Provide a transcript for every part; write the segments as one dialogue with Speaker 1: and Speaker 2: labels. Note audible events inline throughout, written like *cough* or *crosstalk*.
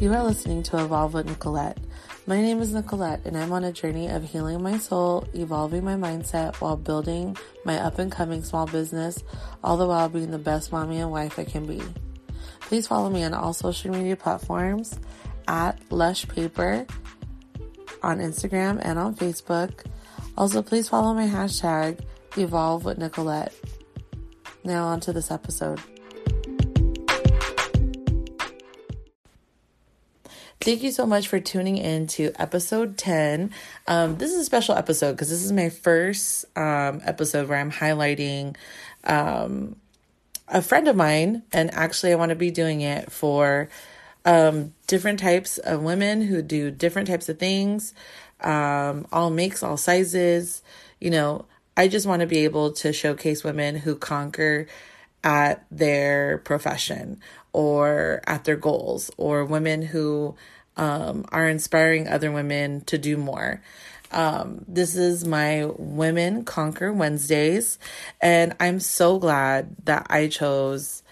Speaker 1: You are listening to Evolve with Nicolette. My name is Nicolette, and I'm on a journey of healing my soul, evolving my mindset while building my up and coming small business, all the while being the best mommy and wife I can be. Please follow me on all social media platforms at Lush Paper on Instagram and on Facebook. Also, please follow my hashtag Evolve with Nicolette. Now, on to this episode. Thank you so much for tuning in to episode 10. Um, this is a special episode because this is my first um, episode where I'm highlighting um, a friend of mine. And actually, I want to be doing it for um, different types of women who do different types of things, um, all makes, all sizes. You know, I just want to be able to showcase women who conquer at their profession or at their goals, or women who um, are inspiring other women to do more. Um, this is my Women Conquer Wednesdays, and I'm so glad that I chose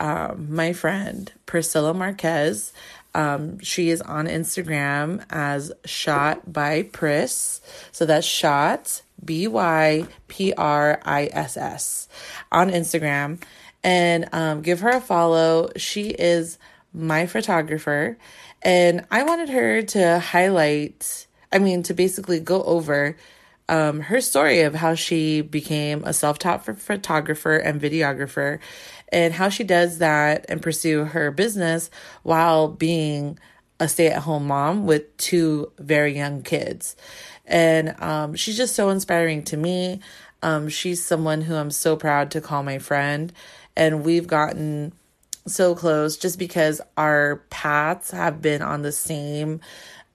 Speaker 1: um, my friend Priscilla Marquez. Um, she is on Instagram as Shot by Pris. So that's Shot, B Y P R I S S, on Instagram and um, give her a follow. She is my photographer, and I wanted her to highlight, I mean, to basically go over um, her story of how she became a self taught photographer and videographer, and how she does that and pursue her business while being a stay at home mom with two very young kids. And um, she's just so inspiring to me. Um, she's someone who I'm so proud to call my friend and we've gotten so close just because our paths have been on the same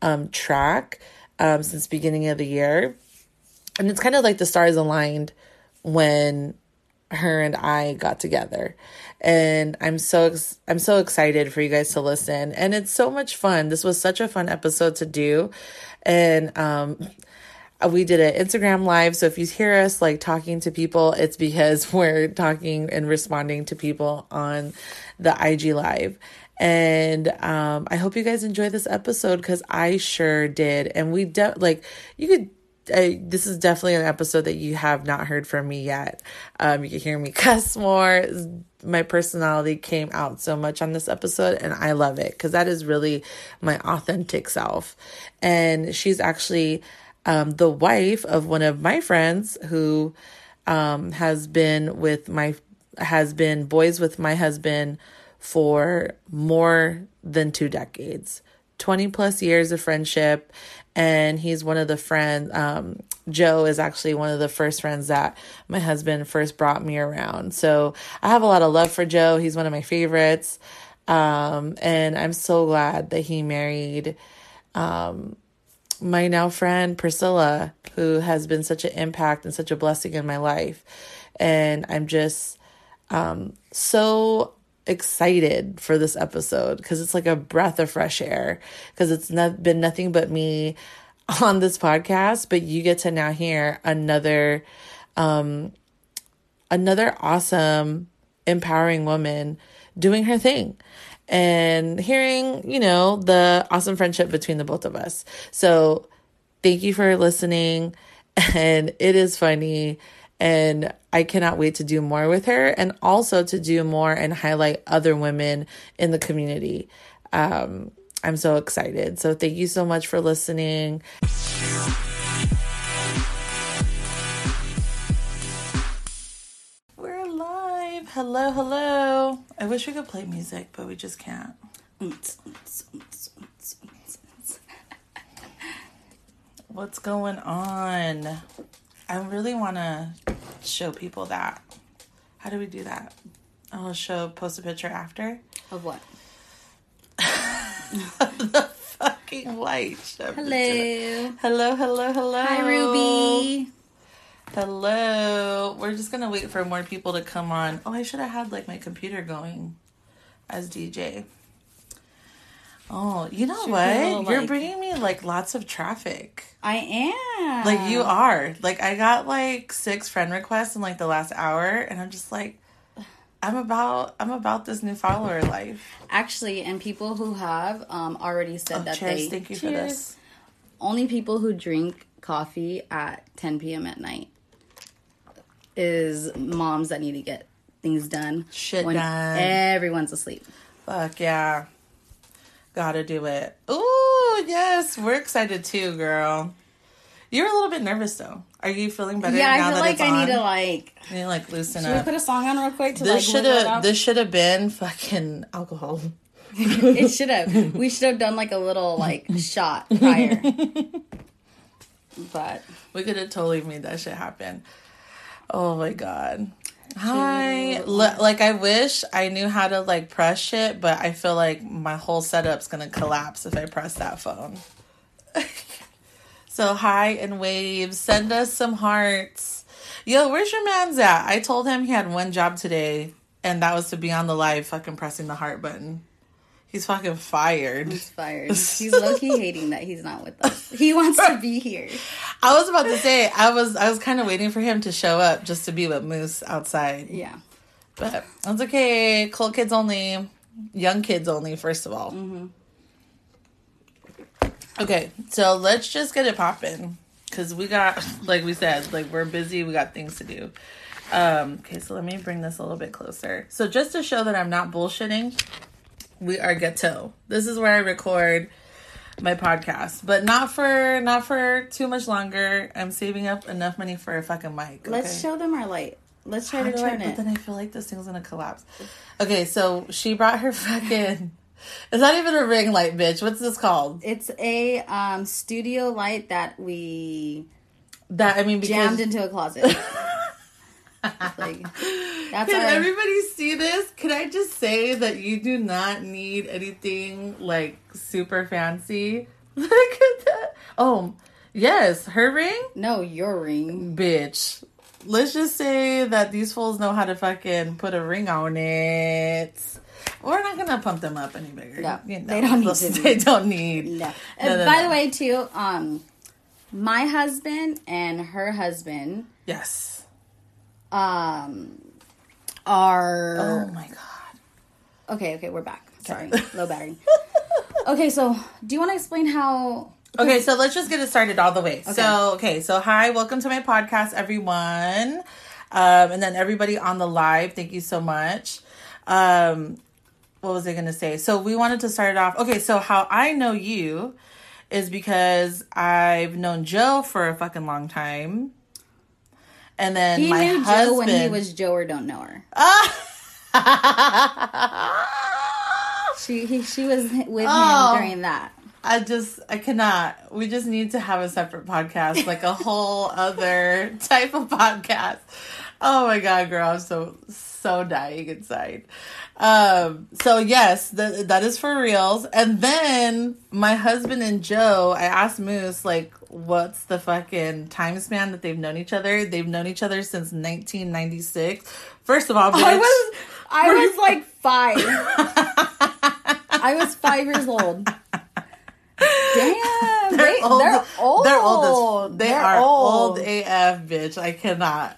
Speaker 1: um, track um, since beginning of the year and it's kind of like the stars aligned when her and I got together. And I'm so ex- I'm so excited for you guys to listen. And it's so much fun. This was such a fun episode to do. And um we did an Instagram live. So if you hear us like talking to people, it's because *laughs* we're talking and responding to people on the IG live. And um, I hope you guys enjoy this episode because I sure did. And we de- like you could. Uh, this is definitely an episode that you have not heard from me yet. Um, you can hear me *laughs* cuss more. My personality came out so much on this episode, and I love it because that is really my authentic self. And she's actually um, the wife of one of my friends who um, has been with my has been boys with my husband for more than two decades. 20 plus years of friendship. And he's one of the friends um, joe is actually one of the first friends that my husband first brought me around. So i have a lot of love for joe. He's one of my favorites. Um, and i'm so glad that he married um, my now friend Priscilla, who has been such an impact and such a blessing in my life. And I'm just um, so excited for this episode because it's like a breath of fresh air because it's not been nothing but me *laughs* on this podcast, but you get to now hear another um another awesome empowering woman doing her thing and hearing, you know, the awesome friendship between the both of us. So thank you for listening. *laughs* And it is funny. And I cannot wait to do more with her and also to do more and highlight other women in the community. Um, I'm so excited. So thank you so much for listening. Hello, hello. I wish we could play music, but we just can't. What's going on? I really want to show people that. How do we do that? I'll show, post a picture after.
Speaker 2: Of what? *laughs*
Speaker 1: the fucking light.
Speaker 2: Hello.
Speaker 1: Hello, hello, hello.
Speaker 2: Hi, Ruby.
Speaker 1: Hello. We're just gonna wait for more people to come on. Oh, I should have had like my computer going as DJ. Oh, you know what? You're bringing me like lots of traffic.
Speaker 2: I am.
Speaker 1: Like you are. Like I got like six friend requests in like the last hour, and I'm just like, I'm about I'm about this new follower life.
Speaker 2: Actually, and people who have um, already said
Speaker 1: Oh,
Speaker 2: that
Speaker 1: cheers!
Speaker 2: they
Speaker 1: Thank you for this.
Speaker 2: only people who drink coffee at 10 p.m. at night is moms that need to get things done
Speaker 1: Shit
Speaker 2: when
Speaker 1: done.
Speaker 2: everyone's asleep.
Speaker 1: Fuck yeah. Gotta do it. Ooh, yes. We're excited too, girl. You're a little bit nervous though. Are you feeling better
Speaker 2: yeah,
Speaker 1: now
Speaker 2: I feel
Speaker 1: that
Speaker 2: like I
Speaker 1: on?
Speaker 2: need to like.
Speaker 1: You need to like loosen up.
Speaker 2: Should we put a song on real quick to
Speaker 1: This
Speaker 2: like
Speaker 1: should have this should have been fucking alcohol. *laughs*
Speaker 2: it should have. We should have done like a little like shot prior. *laughs* but
Speaker 1: We could have totally made that shit happen. Oh my god. Hi. L- like I wish I knew how to like press shit, but I feel like my whole setup's gonna collapse if I press that phone. *laughs* so hi and waves. Send us some hearts. Yo, where's your man's at? I told him he had one job today, and that was to be on the live fucking pressing the heart button. He's fucking fired.
Speaker 2: he's fired. *laughs* He's low key hating that he's not with us. He wants to be here.
Speaker 1: I was about to say I was I was kind of waiting for him to show up just to be with Moose outside.
Speaker 2: Yeah.
Speaker 1: But that's okay. Cool kids only. Young kids only, first of all. Okay, so let's just get it popping. Because we got, like we said, like we're busy. We got things to do. Um, okay, so let me bring this a little bit closer. So just to show that I'm not bullshitting, we are ghetto. This is where I record my podcast, but not for not for too much longer. I'm saving up enough money for a fucking mic.
Speaker 2: Let's show them our light. Let's try
Speaker 1: I
Speaker 2: to turn it.
Speaker 1: But then I feel like this thing's gonna collapse. Okay, so she brought her *laughs* fucking. It's not even a ring light, bitch. What's this called?
Speaker 2: It's a um, studio light that we
Speaker 1: That I mean, because
Speaker 2: jammed into a closet. *laughs* *laughs* like that's
Speaker 1: can
Speaker 2: our,
Speaker 1: everybody see this? Can I just say that you do not need anything like super fancy? *laughs* Look at that. Oh, yes, her ring,
Speaker 2: no your ring.
Speaker 1: bitch. Let's just say that these fools know how to fucking put a ring on it. We're not gonna pump them up any bigger.
Speaker 2: No,
Speaker 1: You know,
Speaker 2: they don't need *laughs* to.
Speaker 1: They don't need.
Speaker 2: No.
Speaker 1: No,
Speaker 2: And
Speaker 1: no,
Speaker 2: by
Speaker 1: no.
Speaker 2: the way, too, um, my husband and her husband
Speaker 1: Yes.
Speaker 2: Um are
Speaker 1: Oh my god.
Speaker 2: okay. Okay, we're back. Sorry, *laughs* low battery. Okay, so do you want to explain how?
Speaker 1: Okay, so let's just get it started all the way. So, okay, so hi, welcome to my podcast, everyone. Um, and then everybody on the live, thank you so much. Um, what was I going to say? So, we wanted to start it off. Okay, so how I know you is because I've known Joe for a fucking long time. And then
Speaker 2: He
Speaker 1: my
Speaker 2: knew
Speaker 1: husband.
Speaker 2: Joe when he was Joe or don't know her. *laughs* She he, she was with
Speaker 1: Oh.
Speaker 2: him during that.
Speaker 1: I just I cannot. We just need to have a separate podcast, like a *laughs* whole other type of podcast. Oh my god, girl, I'm so so dying inside. Um, so yes, that that is for reals. And then my husband and Joe, I asked Moose like, what's the fucking time span that they've known each other? They've known each other since 1996. First of all, bitch,
Speaker 2: I was I was like five. *laughs* I was five years old. Damn,
Speaker 1: They're
Speaker 2: they,
Speaker 1: old.
Speaker 2: they're old.
Speaker 1: They're old. As, they
Speaker 2: They're
Speaker 1: are old. AF, bitch. I cannot.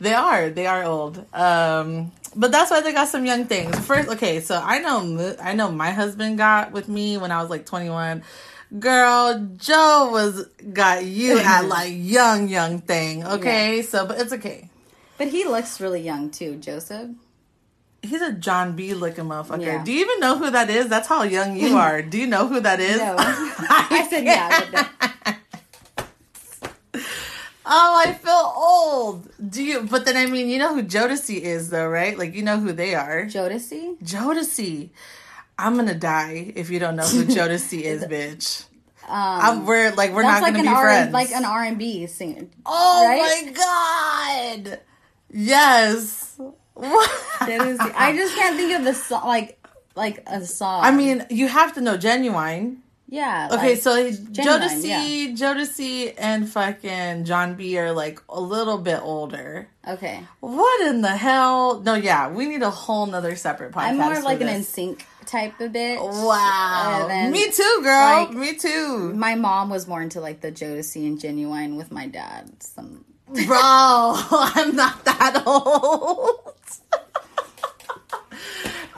Speaker 1: They are. They are old. Um, but that's why they got some young things. First, okay, so I know. I know my husband got with me when I was like twenty one. Girl, Joe was got you *laughs* at like young, young thing. Okay, so but it's okay.
Speaker 2: But he looks really young too, Joseph.
Speaker 1: He's a Jon B. looking motherfucker.
Speaker 2: Yeah.
Speaker 1: Do you even know who that is? That's how young you *laughs* are. Do you know who that is?
Speaker 2: No, *laughs* I said yeah.
Speaker 1: Oh, I feel old. Do you? But then I mean, you know who Jodeci is, though, right? Like you know who they are.
Speaker 2: Jodeci.
Speaker 1: Jodeci. I'm gonna die if you don't know who Jodeci is, *laughs* bitch.
Speaker 2: Um,
Speaker 1: I'm, we're like we're not
Speaker 2: like
Speaker 1: gonna be
Speaker 2: R
Speaker 1: friends.
Speaker 2: like an R and B singer.
Speaker 1: oh
Speaker 2: right?
Speaker 1: my god! Yes. What?
Speaker 2: I just can't think of the song like like a song.
Speaker 1: I mean, you have to know Ginuwine.
Speaker 2: Yeah.
Speaker 1: Okay,
Speaker 2: like-
Speaker 1: so
Speaker 2: Ginuwine,
Speaker 1: Jodeci, Jodeci, and fucking Jon B are like a little bit older.
Speaker 2: okay.
Speaker 1: What in the hell? No, yeah, we need a whole nother separate podcast.
Speaker 2: I'm more like an
Speaker 1: this.
Speaker 2: NSYNC type of bitch.
Speaker 1: Uh, wow.
Speaker 2: And then
Speaker 1: Me too, girl.
Speaker 2: like-
Speaker 1: Me too.
Speaker 2: My mom was more into like the Jodeci and Ginuwine with my dad. Some
Speaker 1: Bro, *laughs* I'm not that *laughs* old.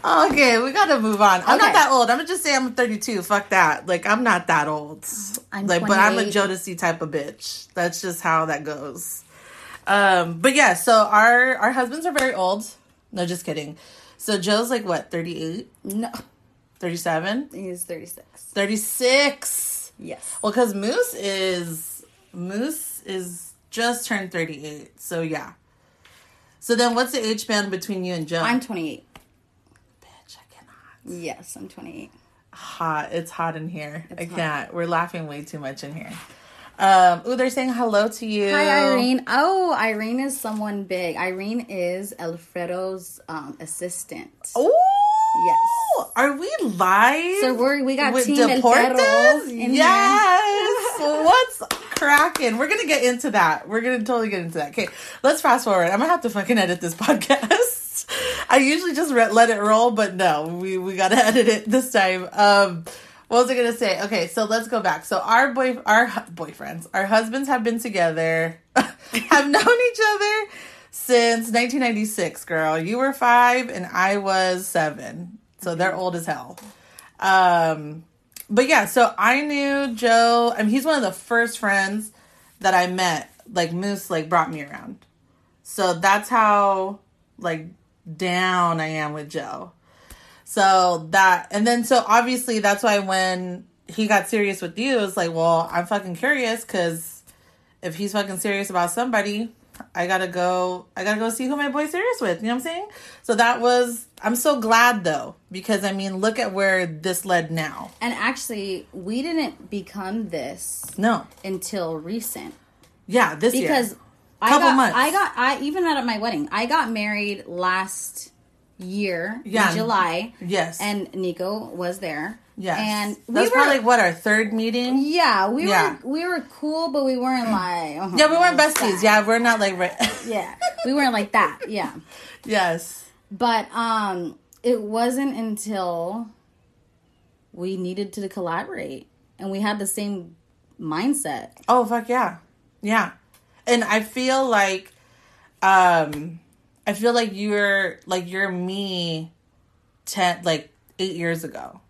Speaker 1: Okay, we gotta move on. I'm
Speaker 2: Okay.
Speaker 1: not that old. I'm gonna just say I'm 32. Fuck that. Like I'm not that old.
Speaker 2: I'm
Speaker 1: like, but I'm a
Speaker 2: 28.
Speaker 1: Jodeci type of bitch. That's just how that goes. Um, but yeah, so our our husbands are very old. No, just kidding. So Joe's like what, 38,
Speaker 2: No,
Speaker 1: 37,
Speaker 2: he's 36.
Speaker 1: 36.
Speaker 2: Yes.
Speaker 1: Well, because Moose is Moose is just turned 38. So yeah. So then what's the age span between you and Joe?
Speaker 2: I'm 28.
Speaker 1: I.
Speaker 2: Yes, I'm 28.
Speaker 1: hot. It's hot in here. I
Speaker 2: hot.
Speaker 1: can't. We're laughing way too much in here. Um, ooh, they're saying hello to you.
Speaker 2: Hi, Irene. Oh, Irene is someone big. Irene is Alfredo's um, assistant.
Speaker 1: Oh,
Speaker 2: Yes.
Speaker 1: Are we live?
Speaker 2: So we're we got
Speaker 1: with
Speaker 2: Team
Speaker 1: Deportes? Yes. *laughs* What's cracking? We're gonna get into that. We're gonna totally get into that. Okay, let's fast forward. I'm gonna have to fucking edit this *laughs* podcast. I usually just re- let it roll, but no, we we gotta *laughs* edit it this time. Um, what was I gonna say? Okay, so let's go back. So our boy, our boyfriends, our husbands have been together, *laughs* have *laughs* known each other since 1996. Girl, you were five and I was seven, so they're old as hell. Um, but yeah, so I knew Joe. I mean, he's one of the first friends that I met. Like Moose, like brought me around. So that's how like down I am with Joe. So that, and then so obviously that's why when he got serious with you, it's like, well, I'm fucking curious because if he's fucking serious about somebody, I gotta go. I gotta go see who my boy's serious with. You know what I'm saying? So that was. I'm so glad though because I mean, look at where this led now.
Speaker 2: And actually, we didn't become this
Speaker 1: No,
Speaker 2: until recent
Speaker 1: yeah, this
Speaker 2: because
Speaker 1: year.
Speaker 2: I
Speaker 1: Couple
Speaker 2: got
Speaker 1: months.
Speaker 2: I got I even at my wedding I got married last year
Speaker 1: Yeah.
Speaker 2: in July
Speaker 1: Yes,
Speaker 2: and Nico was there.
Speaker 1: yes,
Speaker 2: and we
Speaker 1: that's
Speaker 2: were
Speaker 1: probably what our third meeting.
Speaker 2: yeah we
Speaker 1: Yeah.
Speaker 2: were we were cool but we weren't like oh,
Speaker 1: Yeah, we weren't besties.
Speaker 2: that?
Speaker 1: Yeah, we're not like right. *laughs*
Speaker 2: yeah we weren't like that yeah
Speaker 1: yes.
Speaker 2: but um it wasn't until we needed to collaborate and we had the same mindset
Speaker 1: Oh fuck yeah. Yeah. And I feel like um I feel like you're like you're me ten like eight years ago.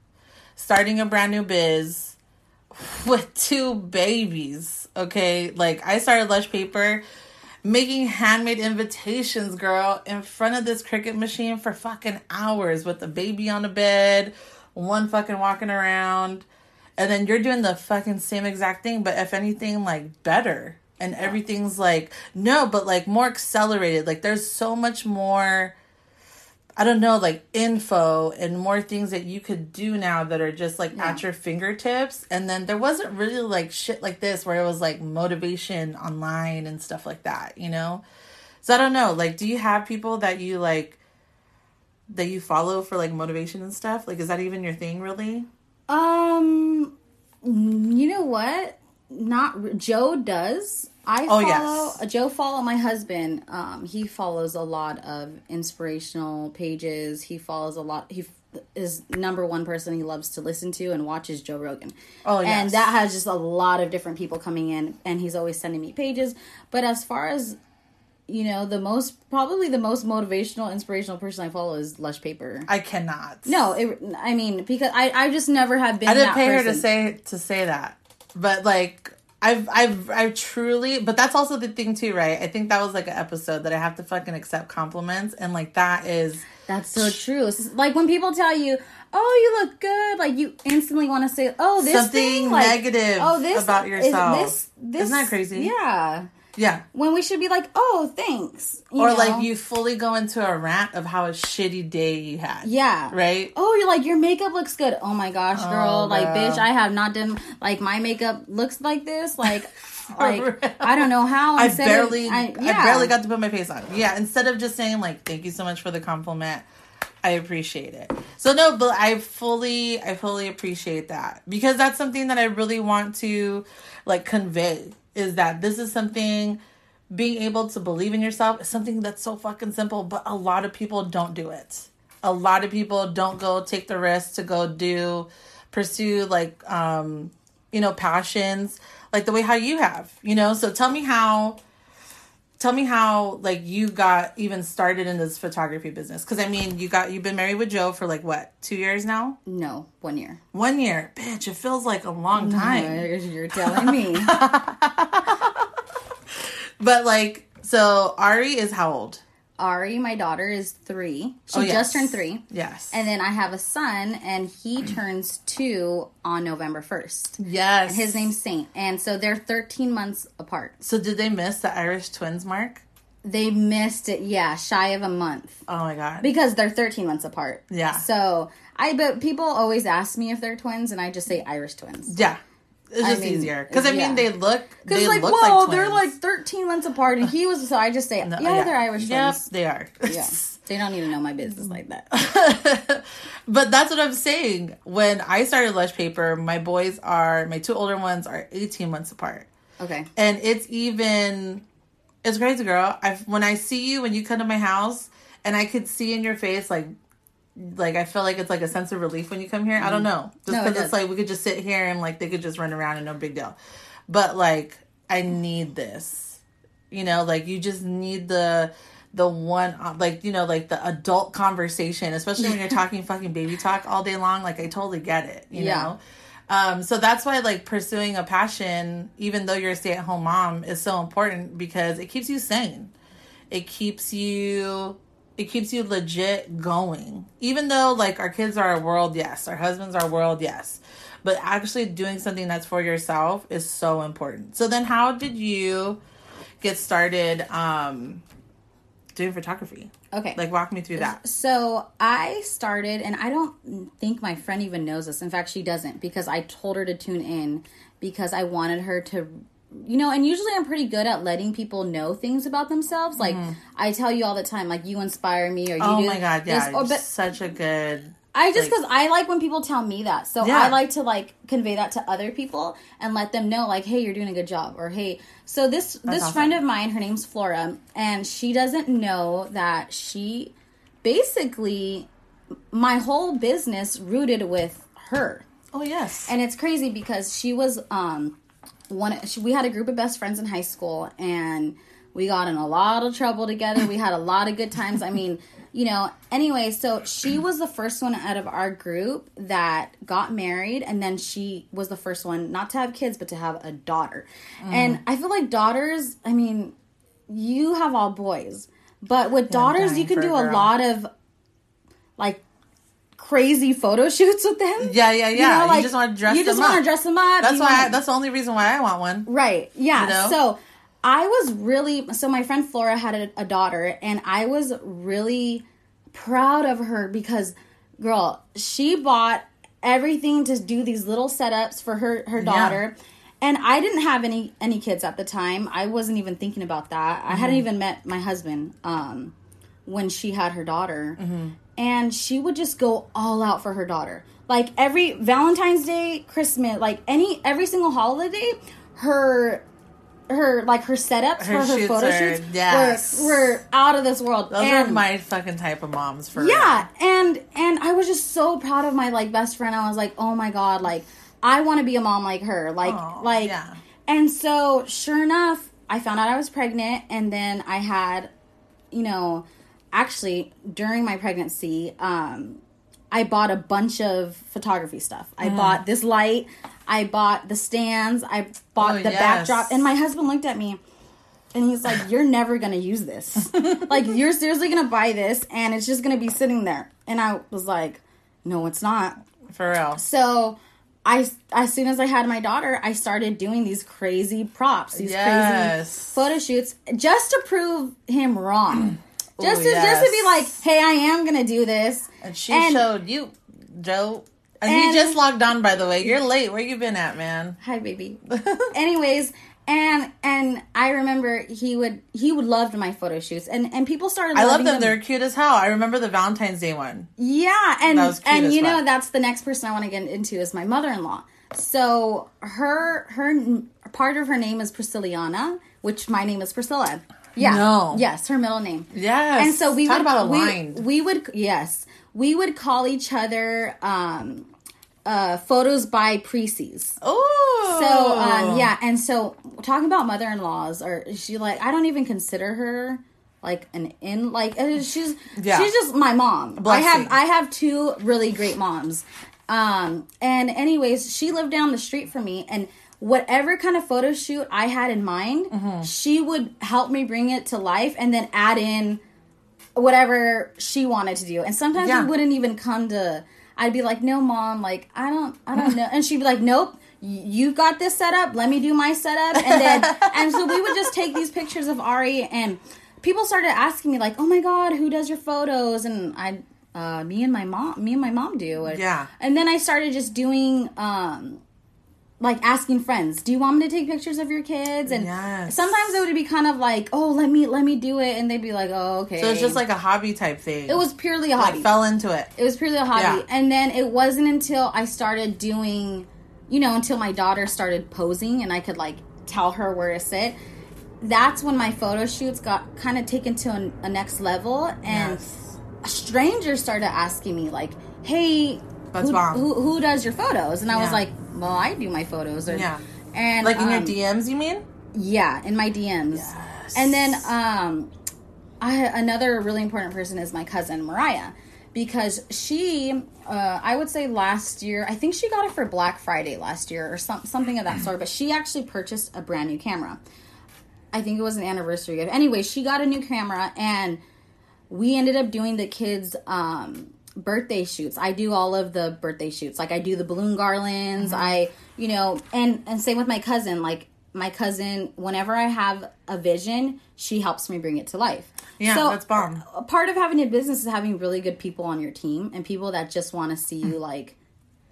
Speaker 1: Starting a brand new biz *laughs* with two babies. Okay. Like I started Lush Paper making handmade invitations, girl, in front of this Cricut machine for fucking hours with the baby on the bed, one fucking walking around. And then you're doing the fucking same exact thing, but if anything, like better. And everything's like, no, but like more accelerated. Like there's so much more, I don't know, like info and more things that you could do now that are just like at your fingertips. And then there wasn't really like shit like this where it was like motivation online and stuff like that, you know? So I don't know. Like, do you have people that you like, that you follow for like motivation and stuff? Like, is that even your thing really?
Speaker 2: Um, you know what? Not Joe does. I
Speaker 1: Oh,
Speaker 2: follow
Speaker 1: yes.
Speaker 2: Joe. Follow my husband. Um, he follows a lot of inspirational pages. He follows a lot. He is number one person he loves to listen to and watches Joe Rogan.
Speaker 1: Oh, yes.
Speaker 2: and that has just a lot of different people coming in, and he's always sending me pages. But as far as you know, the most probably the most motivational, inspirational person I follow is Lush Paper.
Speaker 1: I cannot.
Speaker 2: no, it, I mean because I I just never have been.
Speaker 1: I didn't pay her to say to say that, but like I've I've I've truly. But that's also the thing too, right? I think that was like an episode that I have to fucking accept compliments, and like that is
Speaker 2: That's so true. Like when people tell you, "Oh, you look good," like you instantly want to say, "Oh, this
Speaker 1: Something
Speaker 2: thing, like,
Speaker 1: negative
Speaker 2: oh, this
Speaker 1: about
Speaker 2: is
Speaker 1: yourself.
Speaker 2: this, this,
Speaker 1: Isn't that crazy?
Speaker 2: Yeah.
Speaker 1: Yeah.
Speaker 2: When we should be like, "Oh, thanks," you
Speaker 1: Or
Speaker 2: know?
Speaker 1: like you fully go into a rant of how a shitty day you had.
Speaker 2: Yeah.
Speaker 1: Right.
Speaker 2: Oh, you're like your makeup looks good. Oh my gosh, oh, girl!
Speaker 1: Oh,
Speaker 2: like,
Speaker 1: girl.
Speaker 2: bitch, I have not done like my makeup looks like this. Like, *laughs* like
Speaker 1: real.
Speaker 2: I don't know how.
Speaker 1: I
Speaker 2: instead of-
Speaker 1: barely, I,
Speaker 2: yeah.
Speaker 1: barely got to put my face on. Yeah, instead of just saying like, "Thank you so much for the compliment," I appreciate it. So no, but I fully, I fully appreciate that because that's something that I really want to like convey is that this is something being able to believe in yourself is something that's so fucking simple, but a lot of people don't do it. A lot of people don't go take the risk to go do pursue like um you know passions like the way how you have you know so tell me how tell me how like you got even started in this photography business. Because i mean you got you've been married with joe for like what two years now?
Speaker 2: No, one year.
Speaker 1: one year? Bitch it feels like a long mm-hmm. time.
Speaker 2: You're telling me. *laughs*
Speaker 1: but like so ari is how old
Speaker 2: Ari, my daughter, is three. She
Speaker 1: Oh, yes.
Speaker 2: just turned three.
Speaker 1: yes
Speaker 2: And then I have a son, and he mm. turns two on November 1st.
Speaker 1: yes
Speaker 2: His name's Saint. And so they're 13 months apart.
Speaker 1: so did they miss the irish twins mark
Speaker 2: They missed it, yeah, shy of a month.
Speaker 1: oh my god
Speaker 2: Because they're 13 months apart.
Speaker 1: Yeah.
Speaker 2: So I, but people always ask me if they're twins, and I just say Irish twins.
Speaker 1: yeah it's
Speaker 2: I
Speaker 1: just
Speaker 2: mean,
Speaker 1: easier because i mean
Speaker 2: yeah.
Speaker 1: they look
Speaker 2: Because like,
Speaker 1: look
Speaker 2: whoa,
Speaker 1: like
Speaker 2: they're like 13 months apart, and he was, so I just say,
Speaker 1: No,
Speaker 2: yeah, they're Irish
Speaker 1: yep,
Speaker 2: twins.
Speaker 1: they are
Speaker 2: Yeah. *laughs* They don't even know my business like that. *laughs*
Speaker 1: but that's what I'm saying. When I started Lush Paper, my boys are my two older ones are 18 months apart,
Speaker 2: Okay.
Speaker 1: and it's even it's crazy, girl. I when I see you when you come to my house, and I could see in your face like like I feel like it's like a sense of relief when you come here. I don't know, just
Speaker 2: Mm-hmm. No, it
Speaker 1: because it's like we could just sit here and like they could just run around and no big deal. But like I need this, you know, like you just need the the one uh, like you know like the adult conversation especially when you're *laughs* talking fucking baby talk all day long like i totally get it you
Speaker 2: Yeah.
Speaker 1: know um so that's why like pursuing a passion even though you're a stay-at-home mom is so important because it keeps you sane it keeps you it keeps you legit going. Even though like our kids are our world yes. Our husbands are our world yes. But actually doing something that's for yourself is so important. So then how did you get started um doing photography?
Speaker 2: Okay.
Speaker 1: like walk me through that.
Speaker 2: So I started, and I don't think my friend even knows this. In fact, she doesn't because I told her to tune in because I wanted her to, you know, and usually I'm pretty good at letting people know things about themselves. Like I tell you all the time, like you inspire me or you
Speaker 1: oh
Speaker 2: do
Speaker 1: my god
Speaker 2: this,
Speaker 1: yeah
Speaker 2: or,
Speaker 1: you're
Speaker 2: but
Speaker 1: such a good
Speaker 2: I just
Speaker 1: like-
Speaker 2: because I like when people tell me that, so
Speaker 1: Yeah.
Speaker 2: I like to like convey that to other people and let them know, like, hey, you're doing a good job, or hey. So this this
Speaker 1: awesome.
Speaker 2: friend of mine, her name's Flora, and she doesn't know that she basically my whole business rooted with her,
Speaker 1: oh yes
Speaker 2: and it's crazy because she was um one. We had a group of best friends in high school, and we got in a lot of trouble together. We had a lot of good times. I mean, you know. Anyway, so she was the first one out of our group that got married, and then she was the first one not to have kids, but to have a daughter. And I feel like daughters. I mean, you have all boys, but with daughters, you can do a lot of like crazy photo *laughs* shoots with them.
Speaker 1: yeah yeah yeah you, just want to dress them up.
Speaker 2: You just want to dress them up.
Speaker 1: that's
Speaker 2: you
Speaker 1: why I, that's the only reason why i want one
Speaker 2: Right. Yeah.
Speaker 1: You know?
Speaker 2: So I was really so my friend Flora had a, a daughter and I was really proud of her because girl, she bought everything to do these little setups for her her daughter. And I didn't have any any kids at the time. I wasn't even thinking about that. I hadn't even met my husband um when she had her daughter. And she would just go all out for her daughter. Like every Valentine's Day, Christmas, like any every single holiday, her her like her setups
Speaker 1: Her
Speaker 2: for her
Speaker 1: shoots
Speaker 2: photo
Speaker 1: are-
Speaker 2: shoots
Speaker 1: yes.
Speaker 2: were, were out of this world.
Speaker 1: those
Speaker 2: and,
Speaker 1: are my fucking type of moms for
Speaker 2: yeah, and and I was just so proud of my like best friend. I was like, oh my god, like I want to be a mom like her. Like like
Speaker 1: yeah.
Speaker 2: and so sure enough, I found out I was pregnant and then I had you know, actually during my pregnancy, um I bought a bunch of photography stuff.
Speaker 1: Mm.
Speaker 2: I bought this light, I bought the stands, I bought
Speaker 1: Oh,
Speaker 2: the
Speaker 1: yes.
Speaker 2: backdrop and my husband looked at me and he's like, You're never gonna use this. *laughs* like, you're seriously gonna buy this and it's just gonna be sitting there. And I was like, No, it's not.
Speaker 1: for real
Speaker 2: So I as soon as I had my daughter, I started doing these crazy props, these
Speaker 1: Yes.
Speaker 2: crazy photo shoots just to prove him wrong. Oh, just
Speaker 1: Ooh,
Speaker 2: to just to be like, hey, I am gonna do this.
Speaker 1: and she
Speaker 2: And-
Speaker 1: showed you joe and,
Speaker 2: And-
Speaker 1: you just logged on by the way you're late where you been at man
Speaker 2: Hi, baby. *laughs* Anyways, and and I remember he would he would love my photo shoots and and people started.
Speaker 1: i love
Speaker 2: loving
Speaker 1: them they're cute as hell i remember the valentine's day one
Speaker 2: Yeah, and
Speaker 1: That was cute
Speaker 2: and you know that's the next person I want to get into is my mother-in-law. So her her part of her name is Priscilliana, which my name is Priscilla. Yeah.
Speaker 1: No.
Speaker 2: Yes, her middle name.
Speaker 1: yes
Speaker 2: And so we
Speaker 1: Talk
Speaker 2: would
Speaker 1: about
Speaker 2: we,
Speaker 1: aligned
Speaker 2: we would yes we would call each other um uh photos by Precies.
Speaker 1: oh
Speaker 2: So um, yeah, and so talking about mother-in-laws, or she like I don't even consider her like an in like uh, she's
Speaker 1: Yeah.
Speaker 2: she's just my mom.
Speaker 1: Bless
Speaker 2: I have. I have two really great moms. Um, and anyways, she lived down the street from me, and whatever kind of photo shoot I had in mind,
Speaker 1: Mm-hmm.
Speaker 2: she would help me bring it to life, and then add in whatever she wanted to do. And sometimes
Speaker 1: Yeah.
Speaker 2: we wouldn't even come to. I'd be like, "No, mom, like I don't, I don't know," and she'd be like, "Nope." you've got this set up. Let me do my setup, and then *laughs* and so we would just take these pictures of Ari, and people started asking me like, "Oh my god, who does your photos?" And I, uh, me and my mom, me and my mom do.
Speaker 1: Yeah.
Speaker 2: And then I started just doing, um, like asking friends, "Do you want me to take pictures of your kids?" And
Speaker 1: Yes.
Speaker 2: sometimes it would be kind of like, "Oh, let me let me do it," and they'd be like, "Oh, okay."
Speaker 1: So it's just like a hobby type thing.
Speaker 2: it was purely a hobby.
Speaker 1: like fell into it.
Speaker 2: It was purely a hobby.
Speaker 1: Yeah.
Speaker 2: And then it wasn't until I started doing, you know, until my daughter started posing and I could like tell her where to sit. That's when my photo shoots got kind of taken to a, a next level. And
Speaker 1: Yes.
Speaker 2: strangers started asking me, like, hey,
Speaker 1: That's
Speaker 2: who, who, who does your photos? And I was like, well, I do my photos. Or,
Speaker 1: Yeah.
Speaker 2: And
Speaker 1: Like in your
Speaker 2: um,
Speaker 1: DMs, you mean?
Speaker 2: yeah, in my DMs. And then um I another really important person is my cousin Mariah because she uh I would say last year, I think she got it for Black Friday last year or some, something of that sort, but she actually purchased a brand new camera. I think it was an anniversary gift. Anyway, she got a new camera and we ended up doing the kids um birthday shoots. I do all of the birthday shoots. Like I do the balloon garlands.
Speaker 1: Mm-hmm.
Speaker 2: I, you know, and and same with my cousin. Like my cousin, whenever I have a vision, she helps me bring it to life.
Speaker 1: Yeah, that's bomb.
Speaker 2: A part of having a business is having really good people on your team and people that just want to see you like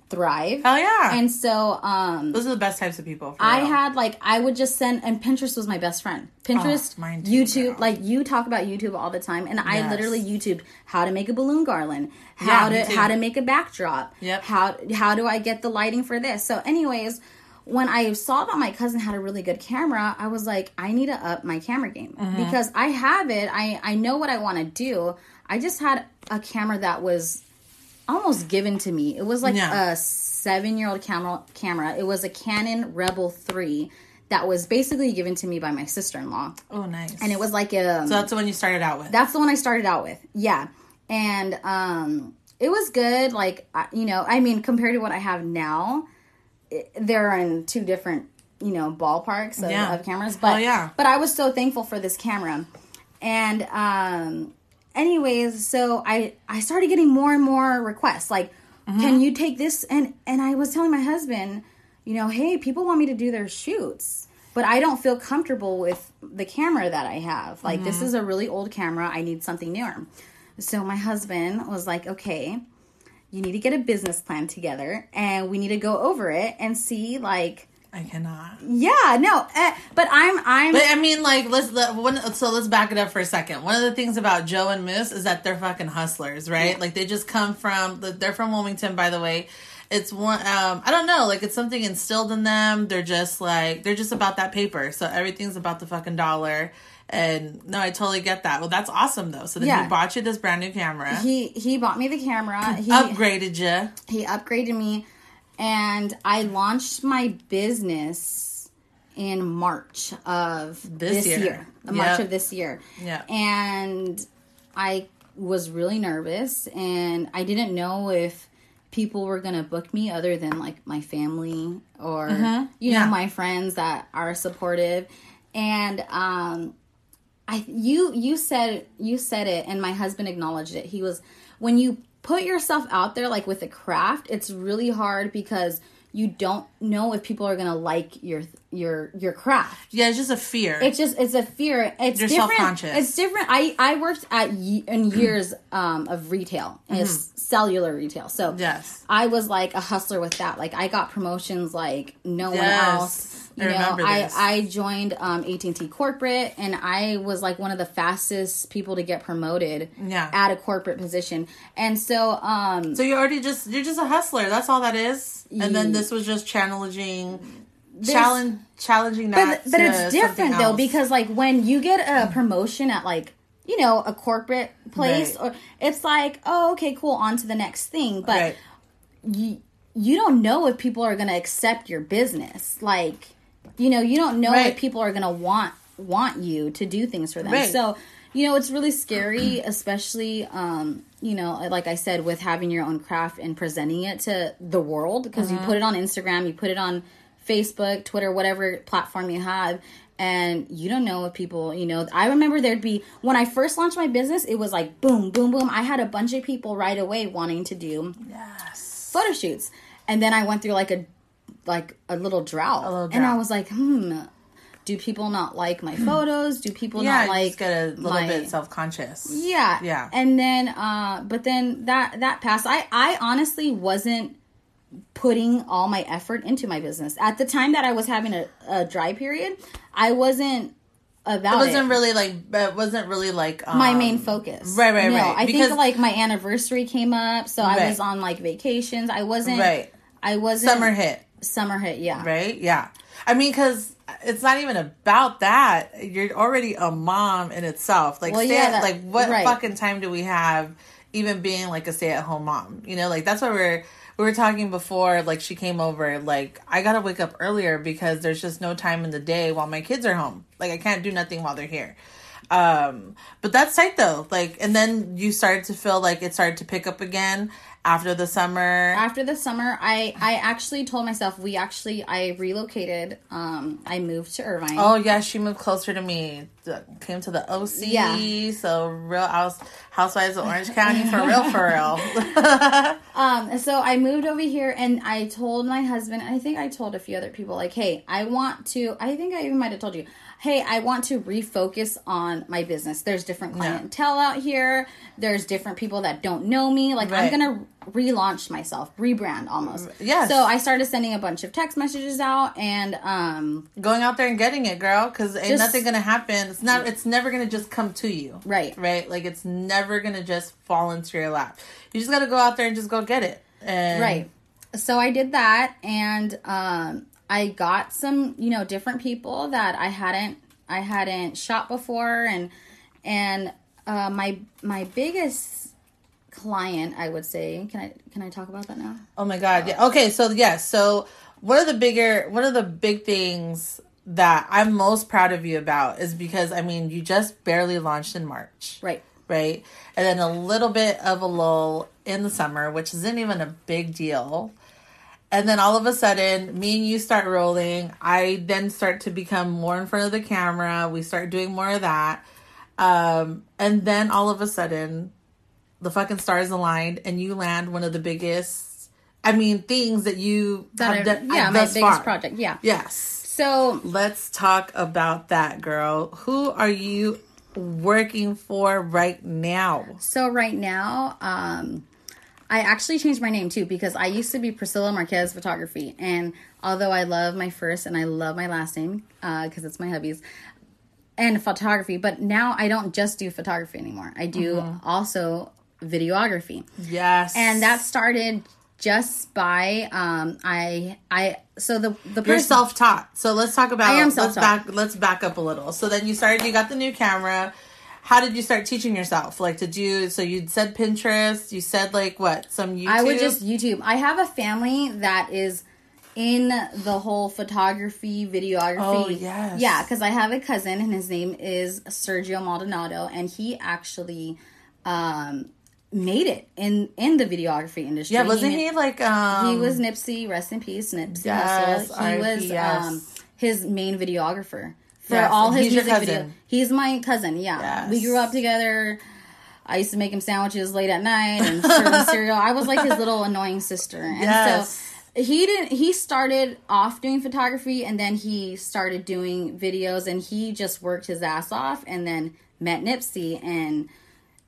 Speaker 2: thrive.
Speaker 1: Hell yeah.
Speaker 2: And so um
Speaker 1: Those are the best types of people. For
Speaker 2: I
Speaker 1: real.
Speaker 2: had like I would just send and Pinterest was my best friend. Pinterest,
Speaker 1: Oh, mine too,
Speaker 2: YouTube,
Speaker 1: girl.
Speaker 2: like you talk about YouTube all the time, and I literally YouTubed how to make a balloon garland, how
Speaker 1: me
Speaker 2: to how to make a backdrop,
Speaker 1: Yep.
Speaker 2: how how do I get the lighting for this. So, anyways, when I saw that my cousin had a really good camera, I was like, I need to up my camera game
Speaker 1: Mm-hmm.
Speaker 2: because I have it. I I know what I want to do. I just had a camera that was almost given to me. It was like
Speaker 1: Yeah.
Speaker 2: a seven year old camera. Camera. It was a Canon Rebel Three that was basically given to me by my sister in law,
Speaker 1: Oh, nice.
Speaker 2: and it was like a.
Speaker 1: so that's the one you started out with.
Speaker 2: that's the one I started out with. Yeah, and um, it was good. Like you know, I mean, compared to what I have now, it, they're in two different you know ballparks of,
Speaker 1: Yeah.
Speaker 2: of cameras. But
Speaker 1: Oh, yeah.
Speaker 2: but I was so thankful for this camera, and um, anyways, so I I started getting more and more requests like.
Speaker 1: Mm-hmm.
Speaker 2: Can you take this and and I was telling my husband, you know, hey, people want me to do their shoots, but I don't feel comfortable with the camera that I have. Like this
Speaker 1: Mm-hmm.
Speaker 2: is a really old camera. I need something newer. So my husband was like, okay, you need to get a business plan together and we need to go over it and see like
Speaker 1: I cannot.
Speaker 2: yeah, no, eh, but I'm I'm
Speaker 1: But I mean, like, let's let one. So let's back it up for a second. One of the things about Joe and Moose is that they're fucking hustlers, right? Like they just come from. They're from Wilmington, by the way. It's one. Um, I don't know. Like it's something instilled in them. They're just like they're just about that paper. So everything's about the fucking dollar. And no, I totally get that. Well, that's awesome though. So then
Speaker 2: Yeah.
Speaker 1: he bought you this brand new camera,
Speaker 2: he he bought me the camera. *clears throat* He
Speaker 1: upgraded you.
Speaker 2: he upgraded me and I launched my business in March of
Speaker 1: This
Speaker 2: this,
Speaker 1: year.
Speaker 2: year. March
Speaker 1: Yep.
Speaker 2: of this year.
Speaker 1: Yeah.
Speaker 2: And I was really nervous and I didn't know if people were going to book me other than like my family or you know
Speaker 1: Yeah.
Speaker 2: my friends that are supportive and um I you you said you said it and my husband acknowledged it. He was when you put yourself out there like with a craft, it's really hard because you don't know if people are going to like your your your craft.
Speaker 1: Yeah, it's just a fear.
Speaker 2: It's just it's a fear. It's
Speaker 1: You're
Speaker 2: different.
Speaker 1: self-conscious.
Speaker 2: It's different. I I worked at ye- in years um, of retail, is cellular retail. So
Speaker 1: Mm-hmm. Yes.
Speaker 2: I was like a hustler with that. Like I got promotions like no one
Speaker 1: Yes.
Speaker 2: Else.
Speaker 1: I
Speaker 2: You know, I. I joined um, AT and T corporate, and I was like one of the fastest people to get promoted
Speaker 1: Yeah.
Speaker 2: at a corporate position. And so um,
Speaker 1: So you're already just you're just a hustler. That's all that is. And then this was just challenging, challenge, challenging that.
Speaker 2: but
Speaker 1: to
Speaker 2: it's different though because like when you get a promotion at like you know a corporate place
Speaker 1: Right.
Speaker 2: or it's like oh okay cool on to the next thing but
Speaker 1: Right.
Speaker 2: you you don't know if people are going to accept your business. Like, you know, you don't know
Speaker 1: Right.
Speaker 2: if people are going to want want you to do things for them.
Speaker 1: Right.
Speaker 2: So, you know, it's really scary, *clears throat* especially um, you know, like I said with having your own craft and presenting it to the world because
Speaker 1: Mm-hmm.
Speaker 2: you put it on Instagram, you put it on Facebook, Twitter, whatever platform you have and you don't know if people, you know, I remember there'd be when I first launched my business, it was like boom, boom, boom. I had a bunch of people right away wanting to do
Speaker 1: Yes.
Speaker 2: photo shoots. And then I went through like a like a little drought.
Speaker 1: little
Speaker 2: And I was like, hmm, do people not like my photos? Do people
Speaker 1: Yeah,
Speaker 2: not like
Speaker 1: just get a little
Speaker 2: my-
Speaker 1: bit self conscious.
Speaker 2: yeah.
Speaker 1: Yeah.
Speaker 2: And then uh but then that that passed. I I honestly wasn't putting all my effort into my business. At the time that I was having a, a dry period, I wasn't about
Speaker 1: It wasn't
Speaker 2: it.
Speaker 1: really like, it wasn't really like um,
Speaker 2: my main focus.
Speaker 1: Right, right,
Speaker 2: No,
Speaker 1: right.
Speaker 2: I
Speaker 1: Because-
Speaker 2: think like my anniversary came up, so I was on like vacations. I wasn't
Speaker 1: Right.
Speaker 2: I wasn't
Speaker 1: Summer hit,
Speaker 2: summer hit, yeah.
Speaker 1: right? Yeah. I mean, because it's not even about that. You're already a mom in itself. Like,
Speaker 2: Well,
Speaker 1: stay
Speaker 2: yeah,
Speaker 1: at,
Speaker 2: that-
Speaker 1: like what
Speaker 2: right.
Speaker 1: fucking time do we have? Even being like a stay at home mom, you know, like that's what we're we were talking before. Like she came over. Like I gotta wake up earlier because there's just no time in the day while my kids are home. Like I can't do nothing while they're here. Um, but that's tight though. Like, and then you started to feel like it started to pick up again after the summer.
Speaker 2: After the summer, I I actually told myself we actually I relocated. Um, I moved to Irvine.
Speaker 1: Oh yeah, she moved closer to me. Came to the OC.
Speaker 2: Yeah.
Speaker 1: So real house housewives of Orange County for real, for real. *laughs*
Speaker 2: Um, so I moved over here and I told my husband, I think I told a few other people, like, hey, I want to, I think I even might have told you, hey, I want to refocus on my business. There's different clientele out here, there's different people that don't know me. Like,
Speaker 1: Right.
Speaker 2: I'm going to relaunch myself, rebrand almost.
Speaker 1: Yeah.
Speaker 2: So I started sending a bunch of text messages out and, um,
Speaker 1: Going out there and getting it, girl, because ain't nothing gonna happen. It's not. It's never gonna just come to you.
Speaker 2: Right.
Speaker 1: Right. Like it's never gonna just fall into your lap. You just gotta go out there and just go get it. And
Speaker 2: Right. So I did that and um I got some, you know, different people that I hadn't I hadn't shot before and and uh my my biggest client, I would say, can I can I talk about that now?
Speaker 1: Oh my god. Yeah. Okay. So yes. So one of the bigger, one of the big things that I'm most proud of you about is because I mean you just barely launched in March.
Speaker 2: Right.
Speaker 1: right? And then a little bit of a lull in the summer, which isn't even a big deal. And then all of a sudden, me and you start rolling. I then start to become more in front of the camera. We start doing more of that. Um, and then all of a sudden, the fucking stars aligned and you land one of the biggest, I mean, things that you
Speaker 2: That
Speaker 1: have done
Speaker 2: yeah, my biggest
Speaker 1: far.
Speaker 2: project. Yeah.
Speaker 1: Yes.
Speaker 2: So
Speaker 1: Let's talk about that, girl. Who are you working for right now?
Speaker 2: So right now, um, I actually changed my name too because I used to be Priscilla Marquez Photography, and although I love my first and I love my last name because it's my hubby's and photography, but now I don't just do photography anymore. I do also videography,
Speaker 1: Yes.
Speaker 2: and that started just by um, I I so the the
Speaker 1: you're
Speaker 2: person
Speaker 1: self taught. So let's talk about
Speaker 2: I am
Speaker 1: let's
Speaker 2: self-taught.
Speaker 1: back let's back up a little. So then you started you got the new camera. How did you start teaching yourself? Like did you so you said Pinterest, you said like what? Some YouTube
Speaker 2: I would just YouTube. I have a family that is in the whole photography, videography.
Speaker 1: Oh, yes.
Speaker 2: Yeah, because I have a cousin and his name is Sergio Maldonado, and he actually um, made it in in the videography industry.
Speaker 1: Yeah, wasn't
Speaker 2: ma-
Speaker 1: he like um
Speaker 2: He was Nipsey, rest in peace, Nipsey
Speaker 1: Yes.
Speaker 2: He
Speaker 1: R.I.P.,
Speaker 2: was
Speaker 1: yes.
Speaker 2: um, his main videographer for
Speaker 1: Yes,
Speaker 2: all his
Speaker 1: he's
Speaker 2: music videos. He's my cousin. Yeah, we grew up together. I used to make him sandwiches late at night and serve him cereal. I was like his little annoying sister, and
Speaker 1: Yes.
Speaker 2: so he didn't. He started off doing photography, and then he started doing videos, and he just worked his ass off, and then met Nipsey and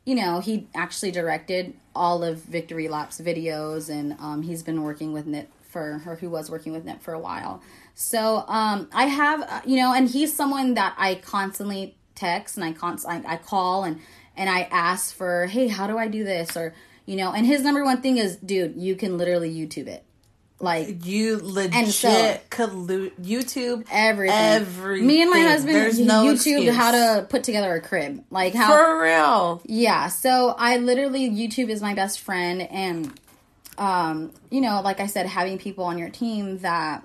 Speaker 2: you know, he actually directed all of Victory Lap's videos, and um, he's been working with Nip for, or who was working with Nip for a while. So um, I have, uh, you know, and he's someone that I constantly text and I const- I, I call and and I ask for, hey, how do I do this, or you know, and his number one thing is, dude, you can literally YouTube it, like
Speaker 1: you legit
Speaker 2: so-
Speaker 1: could lo- YouTube
Speaker 2: everything.
Speaker 1: Everything.
Speaker 2: Me and my husband
Speaker 1: There's no
Speaker 2: YouTube
Speaker 1: excuse.
Speaker 2: how to put together a crib, like how
Speaker 1: for real.
Speaker 2: Yeah, so I literally YouTube is my best friend and um, you know, like I said, having people on your team that,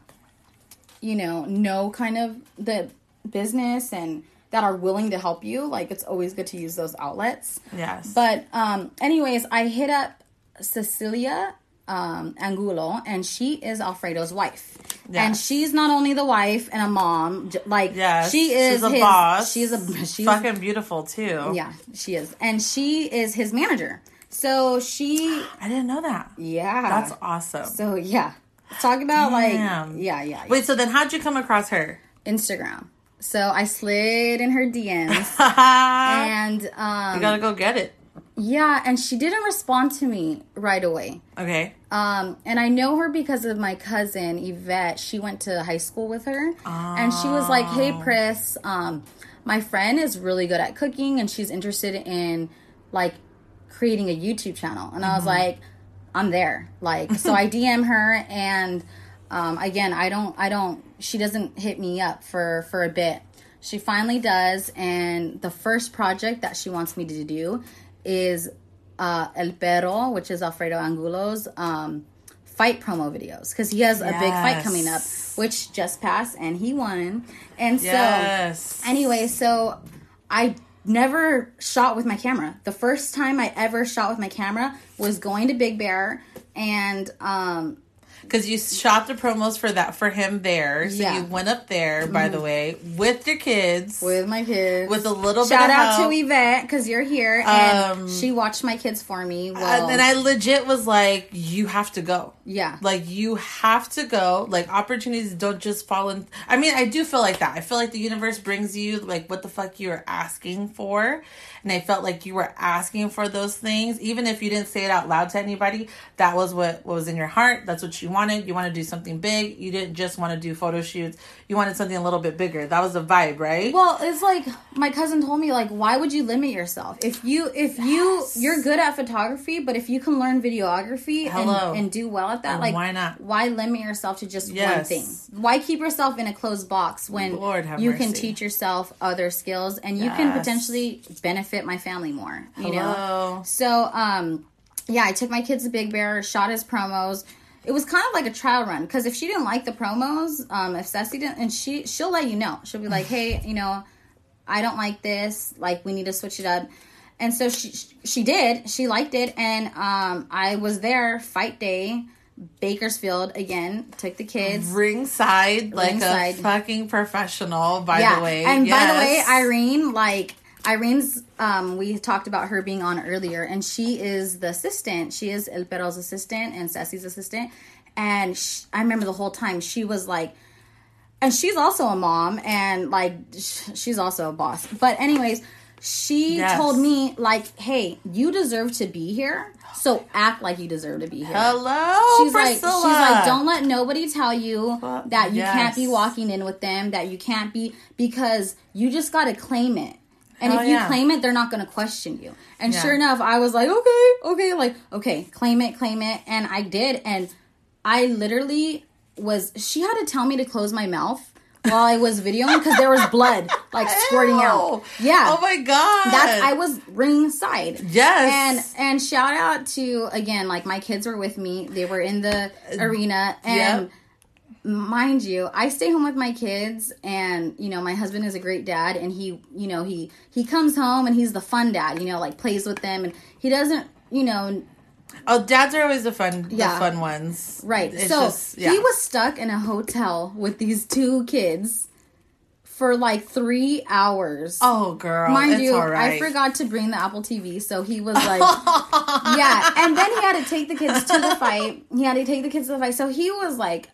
Speaker 2: you know, know kind of the business and that are willing to help you, like it's always good to use those outlets.
Speaker 1: Yes.
Speaker 2: But um, anyways, I hit up Cecilia um, Angulo, and she is Alfredo's wife. And she's not only the wife and a mom, like
Speaker 1: yes.
Speaker 2: she is
Speaker 1: She's a
Speaker 2: his,
Speaker 1: boss.
Speaker 2: She's a *laughs* she's
Speaker 1: fucking beautiful too.
Speaker 2: yeah, she is, and she is his manager. So she,
Speaker 1: I didn't know that.
Speaker 2: yeah,
Speaker 1: That's awesome.
Speaker 2: so yeah. Talk about
Speaker 1: Damn.
Speaker 2: like yeah, yeah, yeah.
Speaker 1: Wait, so then how'd you come across her?
Speaker 2: Instagram. So I slid in her DMs, *laughs* and um, You
Speaker 1: gotta go get it.
Speaker 2: yeah, and she didn't respond to me right away.
Speaker 1: Okay.
Speaker 2: Um, and I know her because of my cousin Yvette. She went to high school with her, and she was like, "Hey, Pris, um, my friend is really good at cooking, and she's interested in like creating a YouTube channel." And I was like, "I'm there." Like, so I *laughs* DM her, and um, again, I don't, I don't. She doesn't hit me up for for a bit. She finally does, and the first project that she wants me to do is uh, El Perro, which is Alfredo Angulo's um, fight promo videos because he has a big fight coming up, which just passed and he won. And so,
Speaker 1: Yes.
Speaker 2: anyway, so I never shot with my camera. The first time I ever shot with my camera was going to Big Bear and um,
Speaker 1: Because you shot the promos for that for him there. So
Speaker 2: Yeah.
Speaker 1: you went up there, by the way, with your kids.
Speaker 2: with my kids.
Speaker 1: With a little
Speaker 2: Shout
Speaker 1: bit of
Speaker 2: out
Speaker 1: help.
Speaker 2: to Yvette because you're here and
Speaker 1: Um,
Speaker 2: she watched my kids for me. Well,
Speaker 1: and then I legit was like, you have to go.
Speaker 2: Yeah,
Speaker 1: Like you have to go. Like opportunities don't just fall in. I mean, I do feel like that. I feel like the universe brings you like what the fuck you were asking for, and I felt like you were asking for those things, even if you didn't say it out loud to anybody. That was what what was in your heart. That's what you wanted. You want to do something big. You didn't just want to do photo shoots. You wanted something a little bit bigger. That was the vibe, right?
Speaker 2: Well, it's like my cousin told me like why would you limit yourself? If you if you
Speaker 1: Yes.
Speaker 2: you're good at photography, but if you can learn videography and, and do well at that,
Speaker 1: And
Speaker 2: like
Speaker 1: why not?
Speaker 2: Why limit yourself to just one thing? Why keep yourself in a closed box when you can teach yourself other skills and you can potentially benefit my family more, you know? So, um, yeah, I took my kids to Big Bear, shot his promos. It was kind of like a trial run because if she didn't like the promos, um, if Ceci didn't, and she she'll let you know. She'll be like, "Hey, *sighs* you know, I don't like this. Like, we need to switch it up." And so she she did. She liked it, and um, I was there fight day, Bakersfield again. Took the kids.
Speaker 1: Ringside, like
Speaker 2: Ringside.
Speaker 1: a fucking professional. By
Speaker 2: yeah,
Speaker 1: the way,
Speaker 2: and by the way, Irene, like Irene's, um, we talked about her being on earlier, and she is the assistant. She is El Perro's assistant and Ceci's assistant. And sh I remember the whole time she was like, and she's also a mom, and like she's also a boss. But anyways, she
Speaker 1: Yes.
Speaker 2: told me like, "Hey, you deserve to be here, so act like you deserve to be here."
Speaker 1: Hello,
Speaker 2: she's like,
Speaker 1: Priscilla.
Speaker 2: she's like, don't let nobody tell you
Speaker 1: Well,
Speaker 2: that you can't be walking in with them, that you can't be because you just got to claim it. And if you
Speaker 1: yeah.
Speaker 2: claim it, they're not going to question you. And
Speaker 1: Yeah.
Speaker 2: sure enough, I was like, okay, okay, like, okay, claim it, claim it. And I did. And I literally was, she had to tell me to close my mouth while I was videoing because there was blood like squirting out. Yeah.
Speaker 1: Oh my god.
Speaker 2: That's I was ringside.
Speaker 1: Yes.
Speaker 2: And and shout out to again, like my kids were with me. They were in the uh, arena and
Speaker 1: Yep.
Speaker 2: mind you, I stay home with my kids and you know, my husband is a great dad and he, you know, he he comes home and he's the fun dad, you know, like plays with them and he doesn't, you know,
Speaker 1: Oh, dads are always the fun,
Speaker 2: Yeah.
Speaker 1: the fun ones.
Speaker 2: Right.
Speaker 1: It's
Speaker 2: so
Speaker 1: just- yeah.
Speaker 2: he was stuck in a hotel with these two kids for like three hours.
Speaker 1: Oh, girl,
Speaker 2: Mind you,
Speaker 1: right.
Speaker 2: I forgot to bring the Apple TV, so he was *laughs* like, yeah. And then he had to take the kids to the fight. He had to take the kids to the fight. So he was like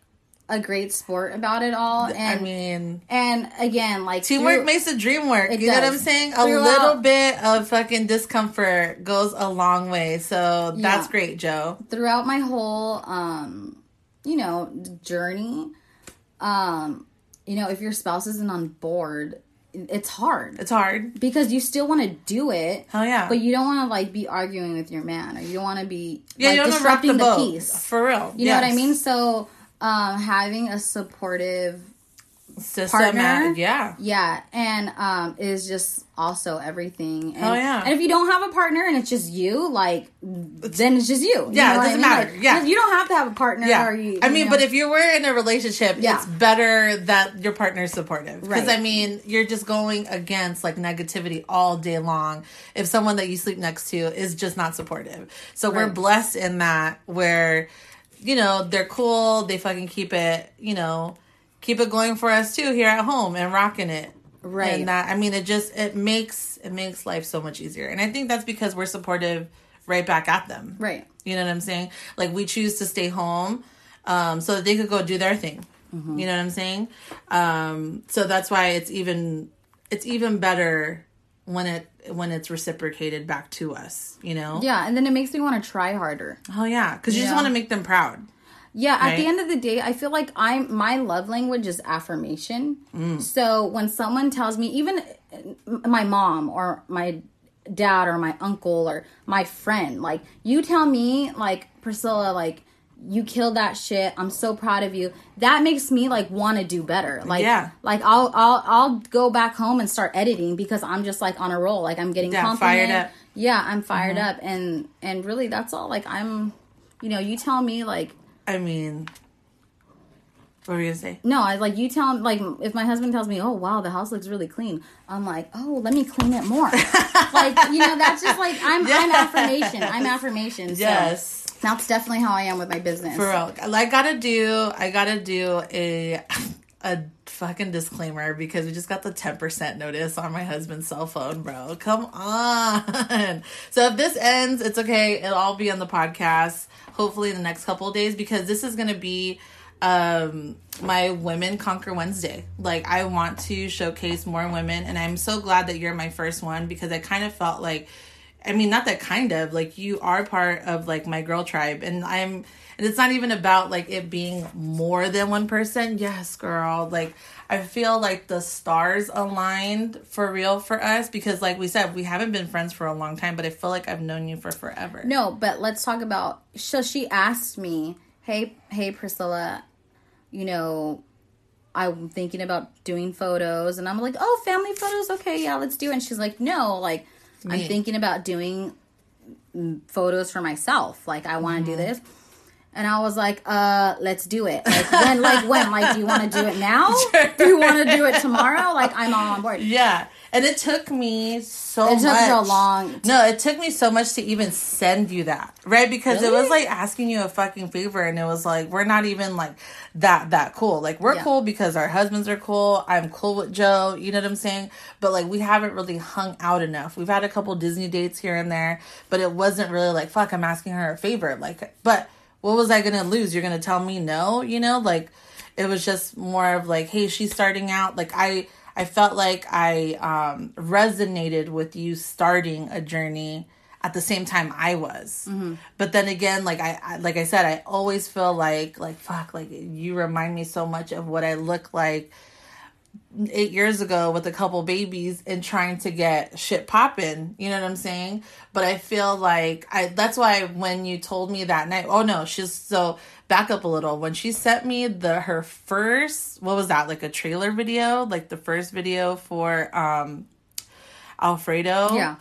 Speaker 2: a great sport about it all. And
Speaker 1: I mean,
Speaker 2: and again, like
Speaker 1: teamwork
Speaker 2: through-
Speaker 1: makes the dream work. You know what. I'm saying? A
Speaker 2: Throughout-
Speaker 1: little bit of fucking discomfort goes a long way. So that's
Speaker 2: Yeah.
Speaker 1: great, Joe.
Speaker 2: throughout my whole um you know journey um you know if your spouse isn't on board it's hard
Speaker 1: It's hard.
Speaker 2: because you still want to do it
Speaker 1: Hell yeah.
Speaker 2: but you don't want to like be arguing with your man or you don't want to be
Speaker 1: yeah,
Speaker 2: like
Speaker 1: you don't
Speaker 2: disrupting the,
Speaker 1: boat.
Speaker 2: peace
Speaker 1: For real.
Speaker 2: you know what i mean so um having a supportive
Speaker 1: Systematic-
Speaker 2: partner.
Speaker 1: yeah.
Speaker 2: Yeah, and um is just also everything. And,
Speaker 1: Oh, yeah.
Speaker 2: And if you don't have a partner and it's just you, like then it's just you. You
Speaker 1: Yeah, it
Speaker 2: know what I
Speaker 1: doesn't
Speaker 2: mean?
Speaker 1: matter.
Speaker 2: Like,
Speaker 1: Yeah.
Speaker 2: You don't have to have a partner
Speaker 1: Yeah,
Speaker 2: or you
Speaker 1: I
Speaker 2: you
Speaker 1: mean,
Speaker 2: know.
Speaker 1: but if you were in a relationship,
Speaker 2: Yeah.
Speaker 1: it's better that your partner's supportive. Because
Speaker 2: Right.
Speaker 1: I mean, you're just going against like negativity all day long. If someone that you sleep next to is just not supportive, so we're blessed in that where, you know, they're cool. They fucking keep it, you know, keep it going for us too here at home and rocking it.
Speaker 2: Right.
Speaker 1: And that I mean, it just it makes it makes life so much easier, and I think that's because we're supportive right back at them.
Speaker 2: Right.
Speaker 1: You know what I'm saying? Like we choose to stay home um, so that they could go do their thing.
Speaker 2: Mm-hmm.
Speaker 1: You know what I'm saying? Um, so that's why it's even it's even better when it when it's reciprocated back to us. You know?
Speaker 2: yeah, and then it makes me want to try harder.
Speaker 1: Oh yeah, because you just want to make them proud.
Speaker 2: Yeah, at the end of the day, I feel like I'm my love language is affirmation.
Speaker 1: Mm.
Speaker 2: So when someone tells me, even my mom or my dad or my uncle or my friend, like you tell me, like Priscilla, like you killed that shit. I'm so proud of you. That makes me like want to do better. Like,
Speaker 1: Yeah.
Speaker 2: like I'll I'll I'll go back home and start editing because I'm just like on a roll. Like I'm getting
Speaker 1: Yeah, fired up.
Speaker 2: Yeah, I'm fired
Speaker 1: Mm-hmm.
Speaker 2: up, and and really that's all. Like I'm, you know, you tell me like
Speaker 1: I mean, what were you gonna say?
Speaker 2: no, I like you tell him like if my husband tells me, "Oh wow, the house looks really clean," I'm like, "Oh, let me clean it more." *laughs* like you know, that's just like I'm I'm affirmation. I'm affirmation. So
Speaker 1: Yes.
Speaker 2: That's definitely how I am with my business.
Speaker 1: For real. I gotta do I gotta do a *laughs* a fucking disclaimer because we just got the 10% notice on my husband's cell phone, bro. Come on. *laughs* So if this ends, it's okay. It'll all be on the podcast, hopefully in the next couple days, because this is gonna be um my women conquer wednesday like i want to showcase more women and i'm so glad that you're my first one because i kind of felt like I mean, not that kind of like you are part of like my girl tribe, and I'm, and it's not even about like it being more than one person. Yes, girl. Like, I feel like the stars aligned for real for us because, like we said, we haven't been friends for a long time, but I feel like I've known you for forever.
Speaker 2: No, but let's talk about. So she asked me, "Hey, hey, Priscilla, you know, I'm thinking about doing photos," and I'm like, "Oh, family photos? Okay, yeah, let's do it." And she's like, "No, like, I'm thinking about doing photos for myself. Like, I want to
Speaker 1: Mm-hmm.
Speaker 2: do this." And I was like, "Uh, let's do it. Like when? Like when? Like, do you want to do it now? *laughs* Do you want to do it tomorrow? Like, I'm all on board."
Speaker 1: Yeah, and it took me so
Speaker 2: It took
Speaker 1: much.
Speaker 2: so long.
Speaker 1: No, it took me so much to even send you that, right? Because it was like asking you a fucking favor, and it was like we're not even like that that cool. Like we're
Speaker 2: Yeah.
Speaker 1: cool because our husbands are cool. I'm cool with Joe. You know what I'm saying? But like we haven't really hung out enough. We've had a couple Disney dates here and there, but it wasn't really like fuck. I'm asking her a favor. Like, but what was I gonna lose? You're gonna tell me no? You know, like it was just more of like, hey, she's starting out. Like I. I felt like I um, resonated with you starting a journey at the same time I was. But then again, like I, I like I said, I always feel like like fuck, like you remind me so much of what I look like eight years ago with a couple babies and trying to get shit popping. You know what I'm saying? But I feel like I that's why when you told me that night, oh no, she's so back up a little. When she sent me the her first what was that, like a trailer video? Like the first video for um Alfredo.
Speaker 2: Yeah.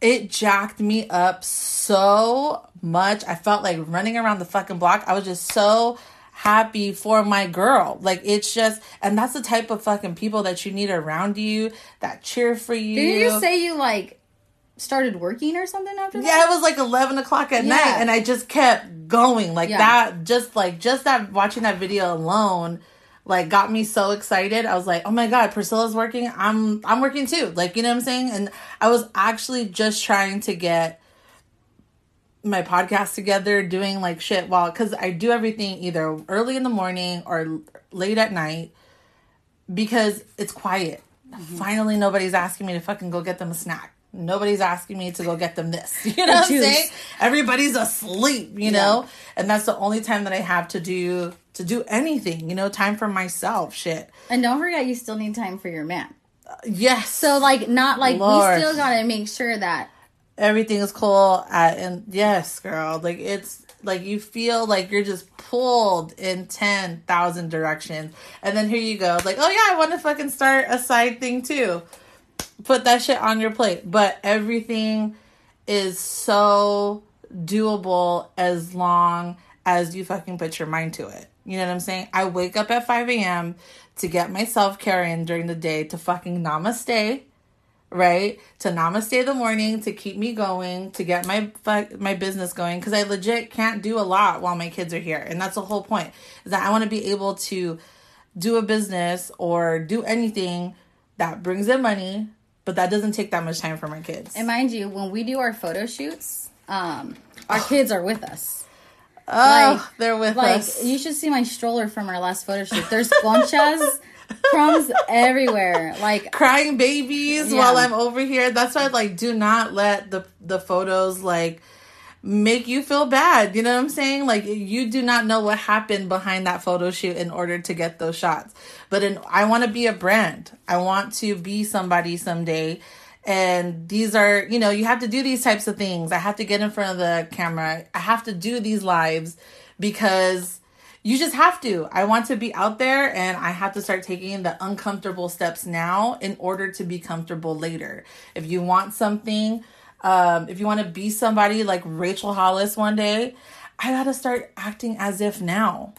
Speaker 1: It jacked me up so much. I felt like running around the fucking block. I was just so happy for my girl. Like it's just and that's the type of fucking people that you need around you that cheer for you.
Speaker 2: Did you say you like started working or something after that?
Speaker 1: Yeah, it was like eleven o'clock at
Speaker 2: Yeah.
Speaker 1: night, and I just kept going like
Speaker 2: Yeah.
Speaker 1: that. Just like just that watching that video alone, like got me so excited. I was like, oh my god, Priscilla's working. I'm I'm working too. Like you know what I'm saying. And I was actually just trying to get my podcast together, doing like shit while because I do everything either early in the morning or late at night because it's quiet. Mm-hmm. Finally, nobody's asking me to fucking go get them a snack. Nobody's asking me to go get them this. *laughs* You know what I'm saying? Everybody's asleep, you know? And that's the only time that I have to do to do anything, you know, time for myself, shit.
Speaker 2: And don't forget, you still need time for your man.
Speaker 1: Uh, yes.
Speaker 2: So, like, not like
Speaker 1: Lord.
Speaker 2: we still gotta make sure that
Speaker 1: everything is cool at, and yes, girl, like it's like you feel like you're just pulled in 10,000 directions. And then here you go. Like, oh yeah, I want to fucking start a side thing too. Put that shit on your plate. But everything is so doable as long as you fucking put your mind to it. You know what I'm saying? I wake up at 5 a.m. to get my self care in during the day to fucking namaste, right? To namaste the morning to keep me going, to get my my business going because I legit can't do a lot while my kids are here. And that's the whole point. Is that I want to be able to do a business or do anything that brings in money, but that doesn't take that much time for my kids.
Speaker 2: And mind you, when we do our photo shoots, um, our kids are with us.
Speaker 1: Oh,
Speaker 2: Like-
Speaker 1: they're with
Speaker 2: Like
Speaker 1: us.
Speaker 2: you should see my stroller from our last photo shoot. There's conchas, *laughs* crumbs everywhere. Like
Speaker 1: crying babies
Speaker 2: Yeah.
Speaker 1: while I'm over here. That's why like do not let the the photos like make you feel bad. You know what I'm saying? Like you do not know what happened behind that photo shoot in order to get those shots. But in, I want to be a brand. I want to be somebody someday. And these are, you know, you have to do these types of things. I have to get in front of the camera. I have to do these lives because you just have to. I want to be out there and I have to start taking the uncomfortable steps now in order to be comfortable later. If you want something, um, if you want to be somebody like Rachel Hollis one day, I got to start acting as if now.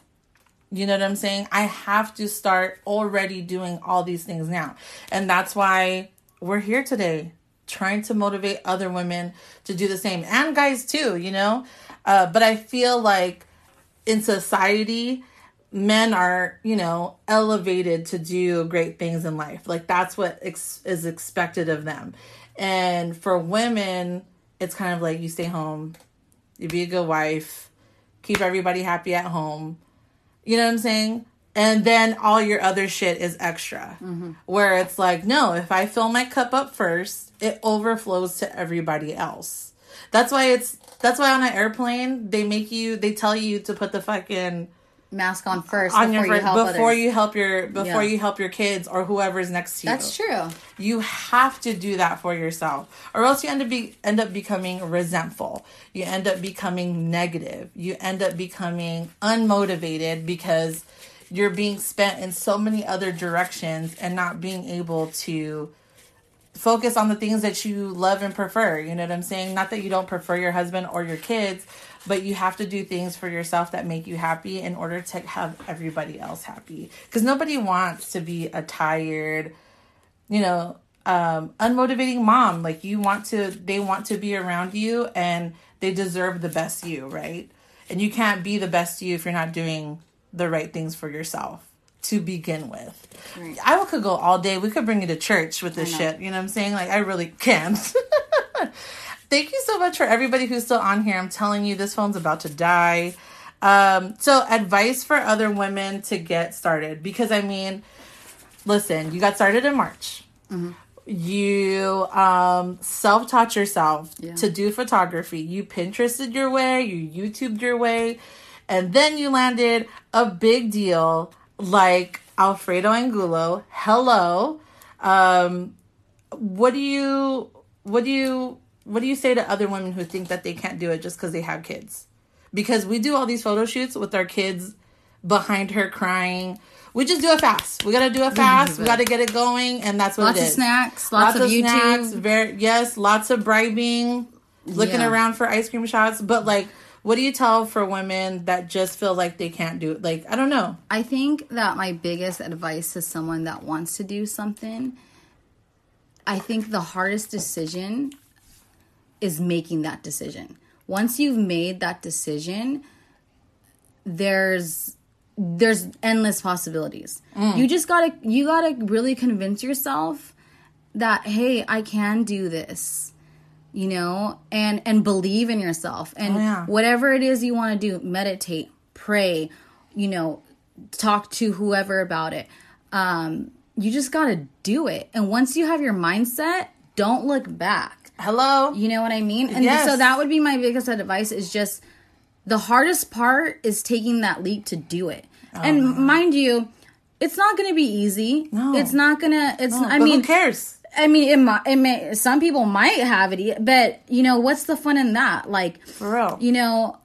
Speaker 1: You know what I'm saying? I have to start already doing all these things now. And that's why we're here today, trying to motivate other women to do the same and guys too, you know? Uh, but I feel like in society, men are, you know, elevated to do great things in life. Like that's what ex- is expected of them. And for women, it's kind of like you stay home, you be a good wife, keep everybody happy at home. You know what I'm saying? And then all your other shit is extra. Mm-hmm. Where it's like, no, if I fill my cup up first, it overflows to everybody else. That's why it's that's why on an airplane they make you they tell you to put the fucking
Speaker 2: mask on first
Speaker 1: on
Speaker 2: before
Speaker 1: your
Speaker 2: you help
Speaker 1: before
Speaker 2: others.
Speaker 1: you help your before
Speaker 2: Yeah.
Speaker 1: you help your kids or whoever's next to you.
Speaker 2: That's true.
Speaker 1: You have to do that for yourself, or else you end up be end up becoming resentful. You end up becoming negative. You end up becoming unmotivated because you're being spent in so many other directions and not being able to focus on the things that you love and prefer. You know what I'm saying? Not that you don't prefer your husband or your kids, but you have to do things for yourself that make you happy in order to have everybody else happy. Because nobody wants to be a tired, you know, um, unmotivating mom. Like you want to, they want to be around you and they deserve the best you, right? And you can't be the best you if you're not doing the right things for yourself to begin with. I could go all day. We could bring you to church with this shit. You know what I'm saying? Like, I really can. *laughs* Thank you so much for everybody who's still on here. I'm telling you, this phone's about to die. Um, so, advice for other women to get started. Because, I mean, listen, you got started in March. You um, self taught yourself
Speaker 2: Yeah.
Speaker 1: to do photography. You Pinterested your way, you YouTubed your way, and then you landed a big deal like Alfredo Angulo. Hello. Um, what do you what do you what do you say to other women who think that they can't do it just because they have kids? Because we do all these photo shoots with our kids behind her crying. We just do it fast. We gotta do it fast. We gotta get it going, and that's what it is.
Speaker 2: Lots of snacks, lots, of, YouTube.
Speaker 1: Very yes, lots of bribing, looking
Speaker 2: Yeah.
Speaker 1: around for ice cream shots. But like, what do you tell for women that just feel like they can't do it? Like, I don't know.
Speaker 2: I think that my biggest advice to someone that wants to do something, I think the hardest decision is making that decision. Once you've made that decision, there's there's endless possibilities. Mm. You just got to you got to really convince yourself that hey, I can do this. You know, and and believe in yourself and
Speaker 1: Oh, yeah.
Speaker 2: whatever it is you want to do, meditate, pray, you know, talk to whoever about it. Um, you just got to do it. And once you have your mindset, don't look back.
Speaker 1: Hello.
Speaker 2: You know what I mean? And
Speaker 1: Yes.
Speaker 2: so that would be my biggest advice is just the hardest part is taking that leap to do it. and mind you, it's not going to be easy.
Speaker 1: No.
Speaker 2: It's not going to it's I
Speaker 1: but
Speaker 2: mean
Speaker 1: who cares?
Speaker 2: I mean, it might, it may, some people might have it, but you know, what's the fun in that? Like,
Speaker 1: For real.
Speaker 2: you know,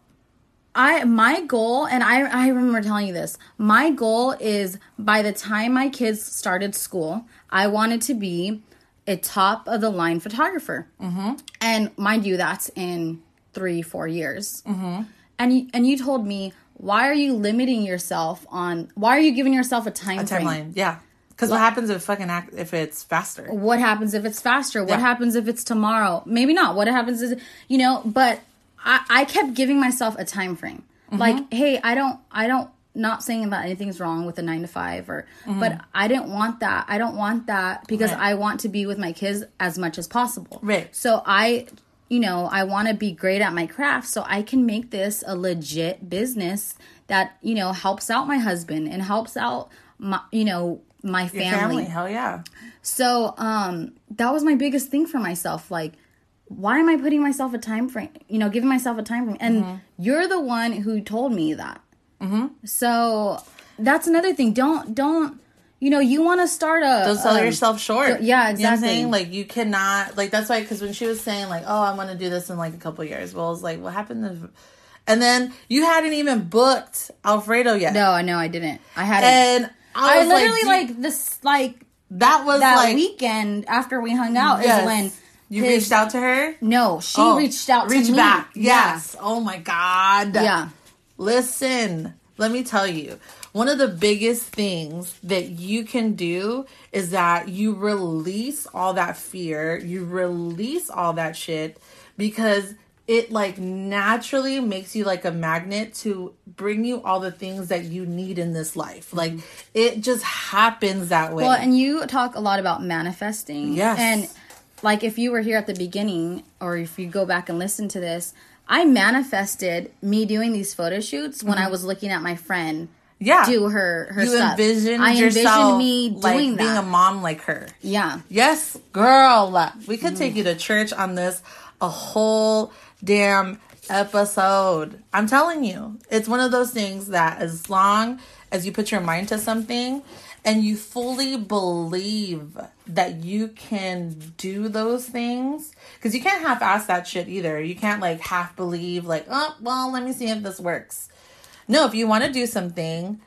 Speaker 2: I my goal and I I remember telling you this. My goal is by the time my kids started school, I wanted to be a top of the line photographer. Mm-hmm. And mind you, that's in three four years. Mm-hmm. And you, and you told me why are you limiting yourself on why are you giving yourself a time
Speaker 1: A
Speaker 2: frame?
Speaker 1: timeline. Yeah. Because what happens if fucking act if it's faster?
Speaker 2: what happens if it's faster what
Speaker 1: Yeah.
Speaker 2: happens if it's tomorrow maybe not what happens is you know but i i kept giving myself a time frame
Speaker 1: Mm-hmm.
Speaker 2: like hey i don't i don't not saying that anything's wrong with a nine to five or but i didn't want that i don't want that because
Speaker 1: Mm-hmm. Right.
Speaker 2: i want to be with my kids as much as possible
Speaker 1: Right.
Speaker 2: so i you know i want to be great at my craft so i can make this a legit business that you know helps out my husband and helps out my you know my
Speaker 1: Your family. Hell yeah.
Speaker 2: so um that was my biggest thing for myself. Like, why am I putting myself a time frame? You know, giving myself a time frame. And
Speaker 1: Mm-hmm.
Speaker 2: you're the one who told me that. Mm-hmm. So that's another thing. Don't don't you know you want to start a
Speaker 1: Don't sell
Speaker 2: um,
Speaker 1: yourself short.
Speaker 2: yeah,
Speaker 1: You know I'm
Speaker 2: exactly.
Speaker 1: Like you cannot like that's why because when she was saying like, oh, I want to do this in like a couple years. Well, it's like what happened if and then you hadn't even booked Alfredo yet.
Speaker 2: No, I know I didn't. I had it.
Speaker 1: And I,
Speaker 2: I
Speaker 1: was
Speaker 2: literally
Speaker 1: like,
Speaker 2: like, this like
Speaker 1: that was
Speaker 2: that
Speaker 1: like
Speaker 2: weekend after we hung out
Speaker 1: yes.
Speaker 2: is when
Speaker 1: you
Speaker 2: his-
Speaker 1: reached out to her.
Speaker 2: No, she
Speaker 1: Oh,
Speaker 2: reached out to
Speaker 1: reach
Speaker 2: me.
Speaker 1: back.
Speaker 2: Yeah.
Speaker 1: Yes. Oh my god.
Speaker 2: Yeah.
Speaker 1: Listen, let me tell you. One of the biggest things that you can do is that you release all that fear, you release all that shit because it like naturally makes you like a magnet to bring you all the things that you need in this life. Like it just happens that way.
Speaker 2: Well, and you talk a lot about manifesting.
Speaker 1: Yes.
Speaker 2: And like if you were here at the beginning, or if you go back and listen to this, I manifested me doing these photo shoots when I was looking at my friend
Speaker 1: Mm-hmm. yeah.
Speaker 2: do her her
Speaker 1: you
Speaker 2: stuff.
Speaker 1: envisioned
Speaker 2: I envisioned me
Speaker 1: like
Speaker 2: doing
Speaker 1: being a mom like her.
Speaker 2: yeah.
Speaker 1: Yes, girl. We could take you to church on this a whole damn episode. I'm telling you, it's one of those things that as long as you put your mind to something and you fully believe that you can do those things, because you can't half ass that shit either. You can't like half believe, like, oh, well, let me see if this works. No, if you want to do something,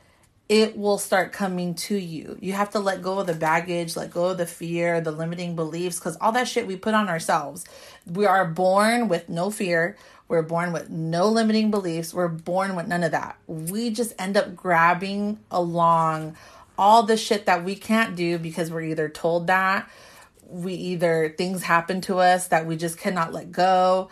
Speaker 1: it will start coming to you. You have to let go of the baggage, let go of the fear, the limiting beliefs, because all that shit we put on ourselves. We are born with no fear. We're born with no limiting beliefs. We're born with none of that. We just end up grabbing along all the shit that we can't do because we're either told that, we either things happen to us that we just cannot let go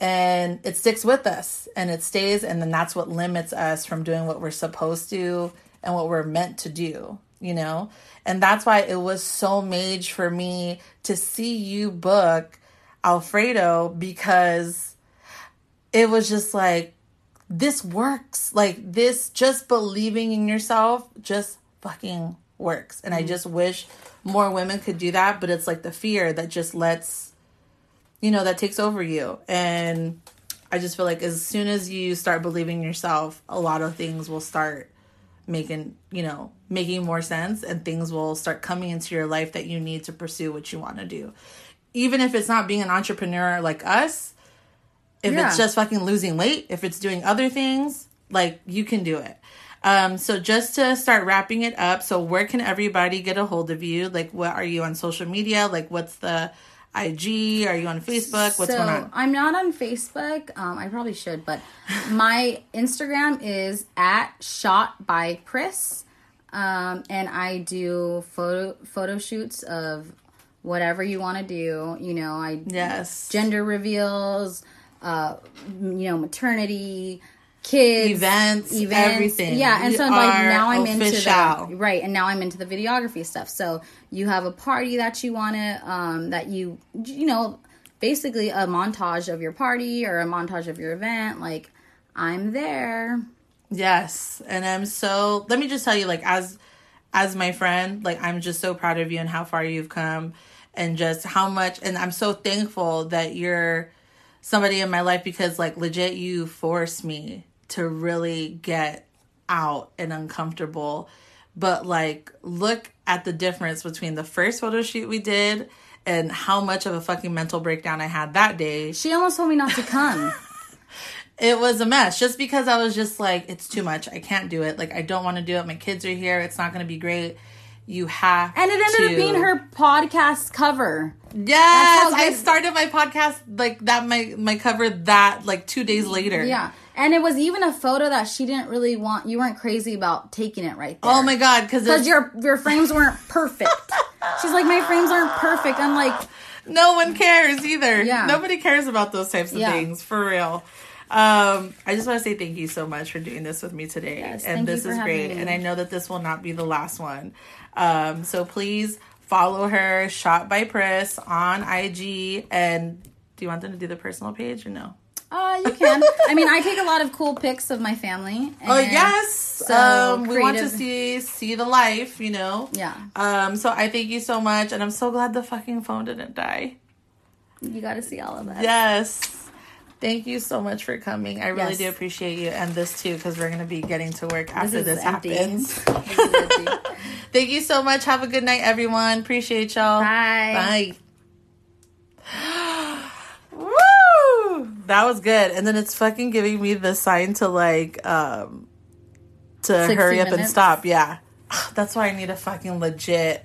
Speaker 1: and it sticks with us and it stays and then that's what limits us from doing what we're supposed to and what we're meant to do you know and that's why it was so mage for me to see you book alfredo because it was just like this works. Like this just believing in yourself just fucking works. And i mm-hmm. just wish more women could do that but it's like the fear that just lets you know that takes over you. And i just feel like as soon as you start believing in yourself a lot of things will start making you know making more sense and things will start coming into your life that you need to pursue what you want to do even if it's not being an entrepreneur like us if
Speaker 2: Yeah.
Speaker 1: it's just fucking losing weight if it's doing other things like you can do it. Um so just to start wrapping it up so where can everybody get a hold of you? Like what are you on social media? Like what's the ig are you on facebook? What's
Speaker 2: so
Speaker 1: going on?
Speaker 2: I'm not on Facebook. Um, I probably should, but my Instagram is at shot by Pris, um, and I do photo photo shoots of whatever you want to do. You know, I
Speaker 1: yes
Speaker 2: gender reveals, uh, you know, maternity, kids,
Speaker 1: Events, everything.
Speaker 2: Yeah, and
Speaker 1: You
Speaker 2: so like now I'm into the right, and now I'm into the videography stuff. So you have a party that you want to, um, that you, you know, basically a montage of your party or a montage of your event. Like I'm there.
Speaker 1: Yes, and I'm so. Let me just tell you, like as as my friend, like I'm just so proud of you and how far you've come, and just how much. And I'm so thankful that you're somebody in my life because, like, legit, you forced me to really get out and uncomfortable. But like, look at the difference between the first photo shoot we did and how much of a fucking mental breakdown I had that day.
Speaker 2: She almost told me not to come. *laughs*
Speaker 1: it was a mess just because I was just like, it's too much. I can't do it. Like, I don't want to do it. My kids are here. It's not going to be great. You have
Speaker 2: And it ended
Speaker 1: to-
Speaker 2: up being her podcast cover.
Speaker 1: Yes, I started my podcast like that. My my cover that like two days later.
Speaker 2: Yeah. And it was even a photo that she didn't really want. You weren't crazy about taking it right there.
Speaker 1: Oh my god, because
Speaker 2: your your frames weren't perfect. She's like, my frames aren't perfect. I'm like,
Speaker 1: no one cares either.
Speaker 2: Yeah.
Speaker 1: nobody cares about those types of
Speaker 2: Yeah.
Speaker 1: things for real. Um, I just want to say thank you so much for doing this with me today,
Speaker 2: Yes,
Speaker 1: and this is great.
Speaker 2: me.
Speaker 1: And I know that this will not be the last one. Um, so please follow her, Shot by Pris on IG. And do you want them to do the personal page or no?
Speaker 2: uh, you can. I mean, I take a lot of cool pics of my family.
Speaker 1: Oh yes.
Speaker 2: so
Speaker 1: um, we want to see see the life, you know.
Speaker 2: Yeah.
Speaker 1: Um. So I thank you so much, and I'm so glad the fucking phone didn't die.
Speaker 2: You got to see all of that.
Speaker 1: Yes. Thank you so much for coming. I really
Speaker 2: Yes.
Speaker 1: do appreciate you, and this too, because we're gonna be getting to work after
Speaker 2: is
Speaker 1: this,
Speaker 2: empty.
Speaker 1: happens.
Speaker 2: This. *laughs* *laughs*
Speaker 1: Thank you so much. Have a good night, everyone. Appreciate y'all.
Speaker 2: Bye.
Speaker 1: Bye. *gasps* Woo! That was good. And then it's fucking giving me the sign to like um to hurry up and stop. Yeah. *sighs* That's why I need a fucking legit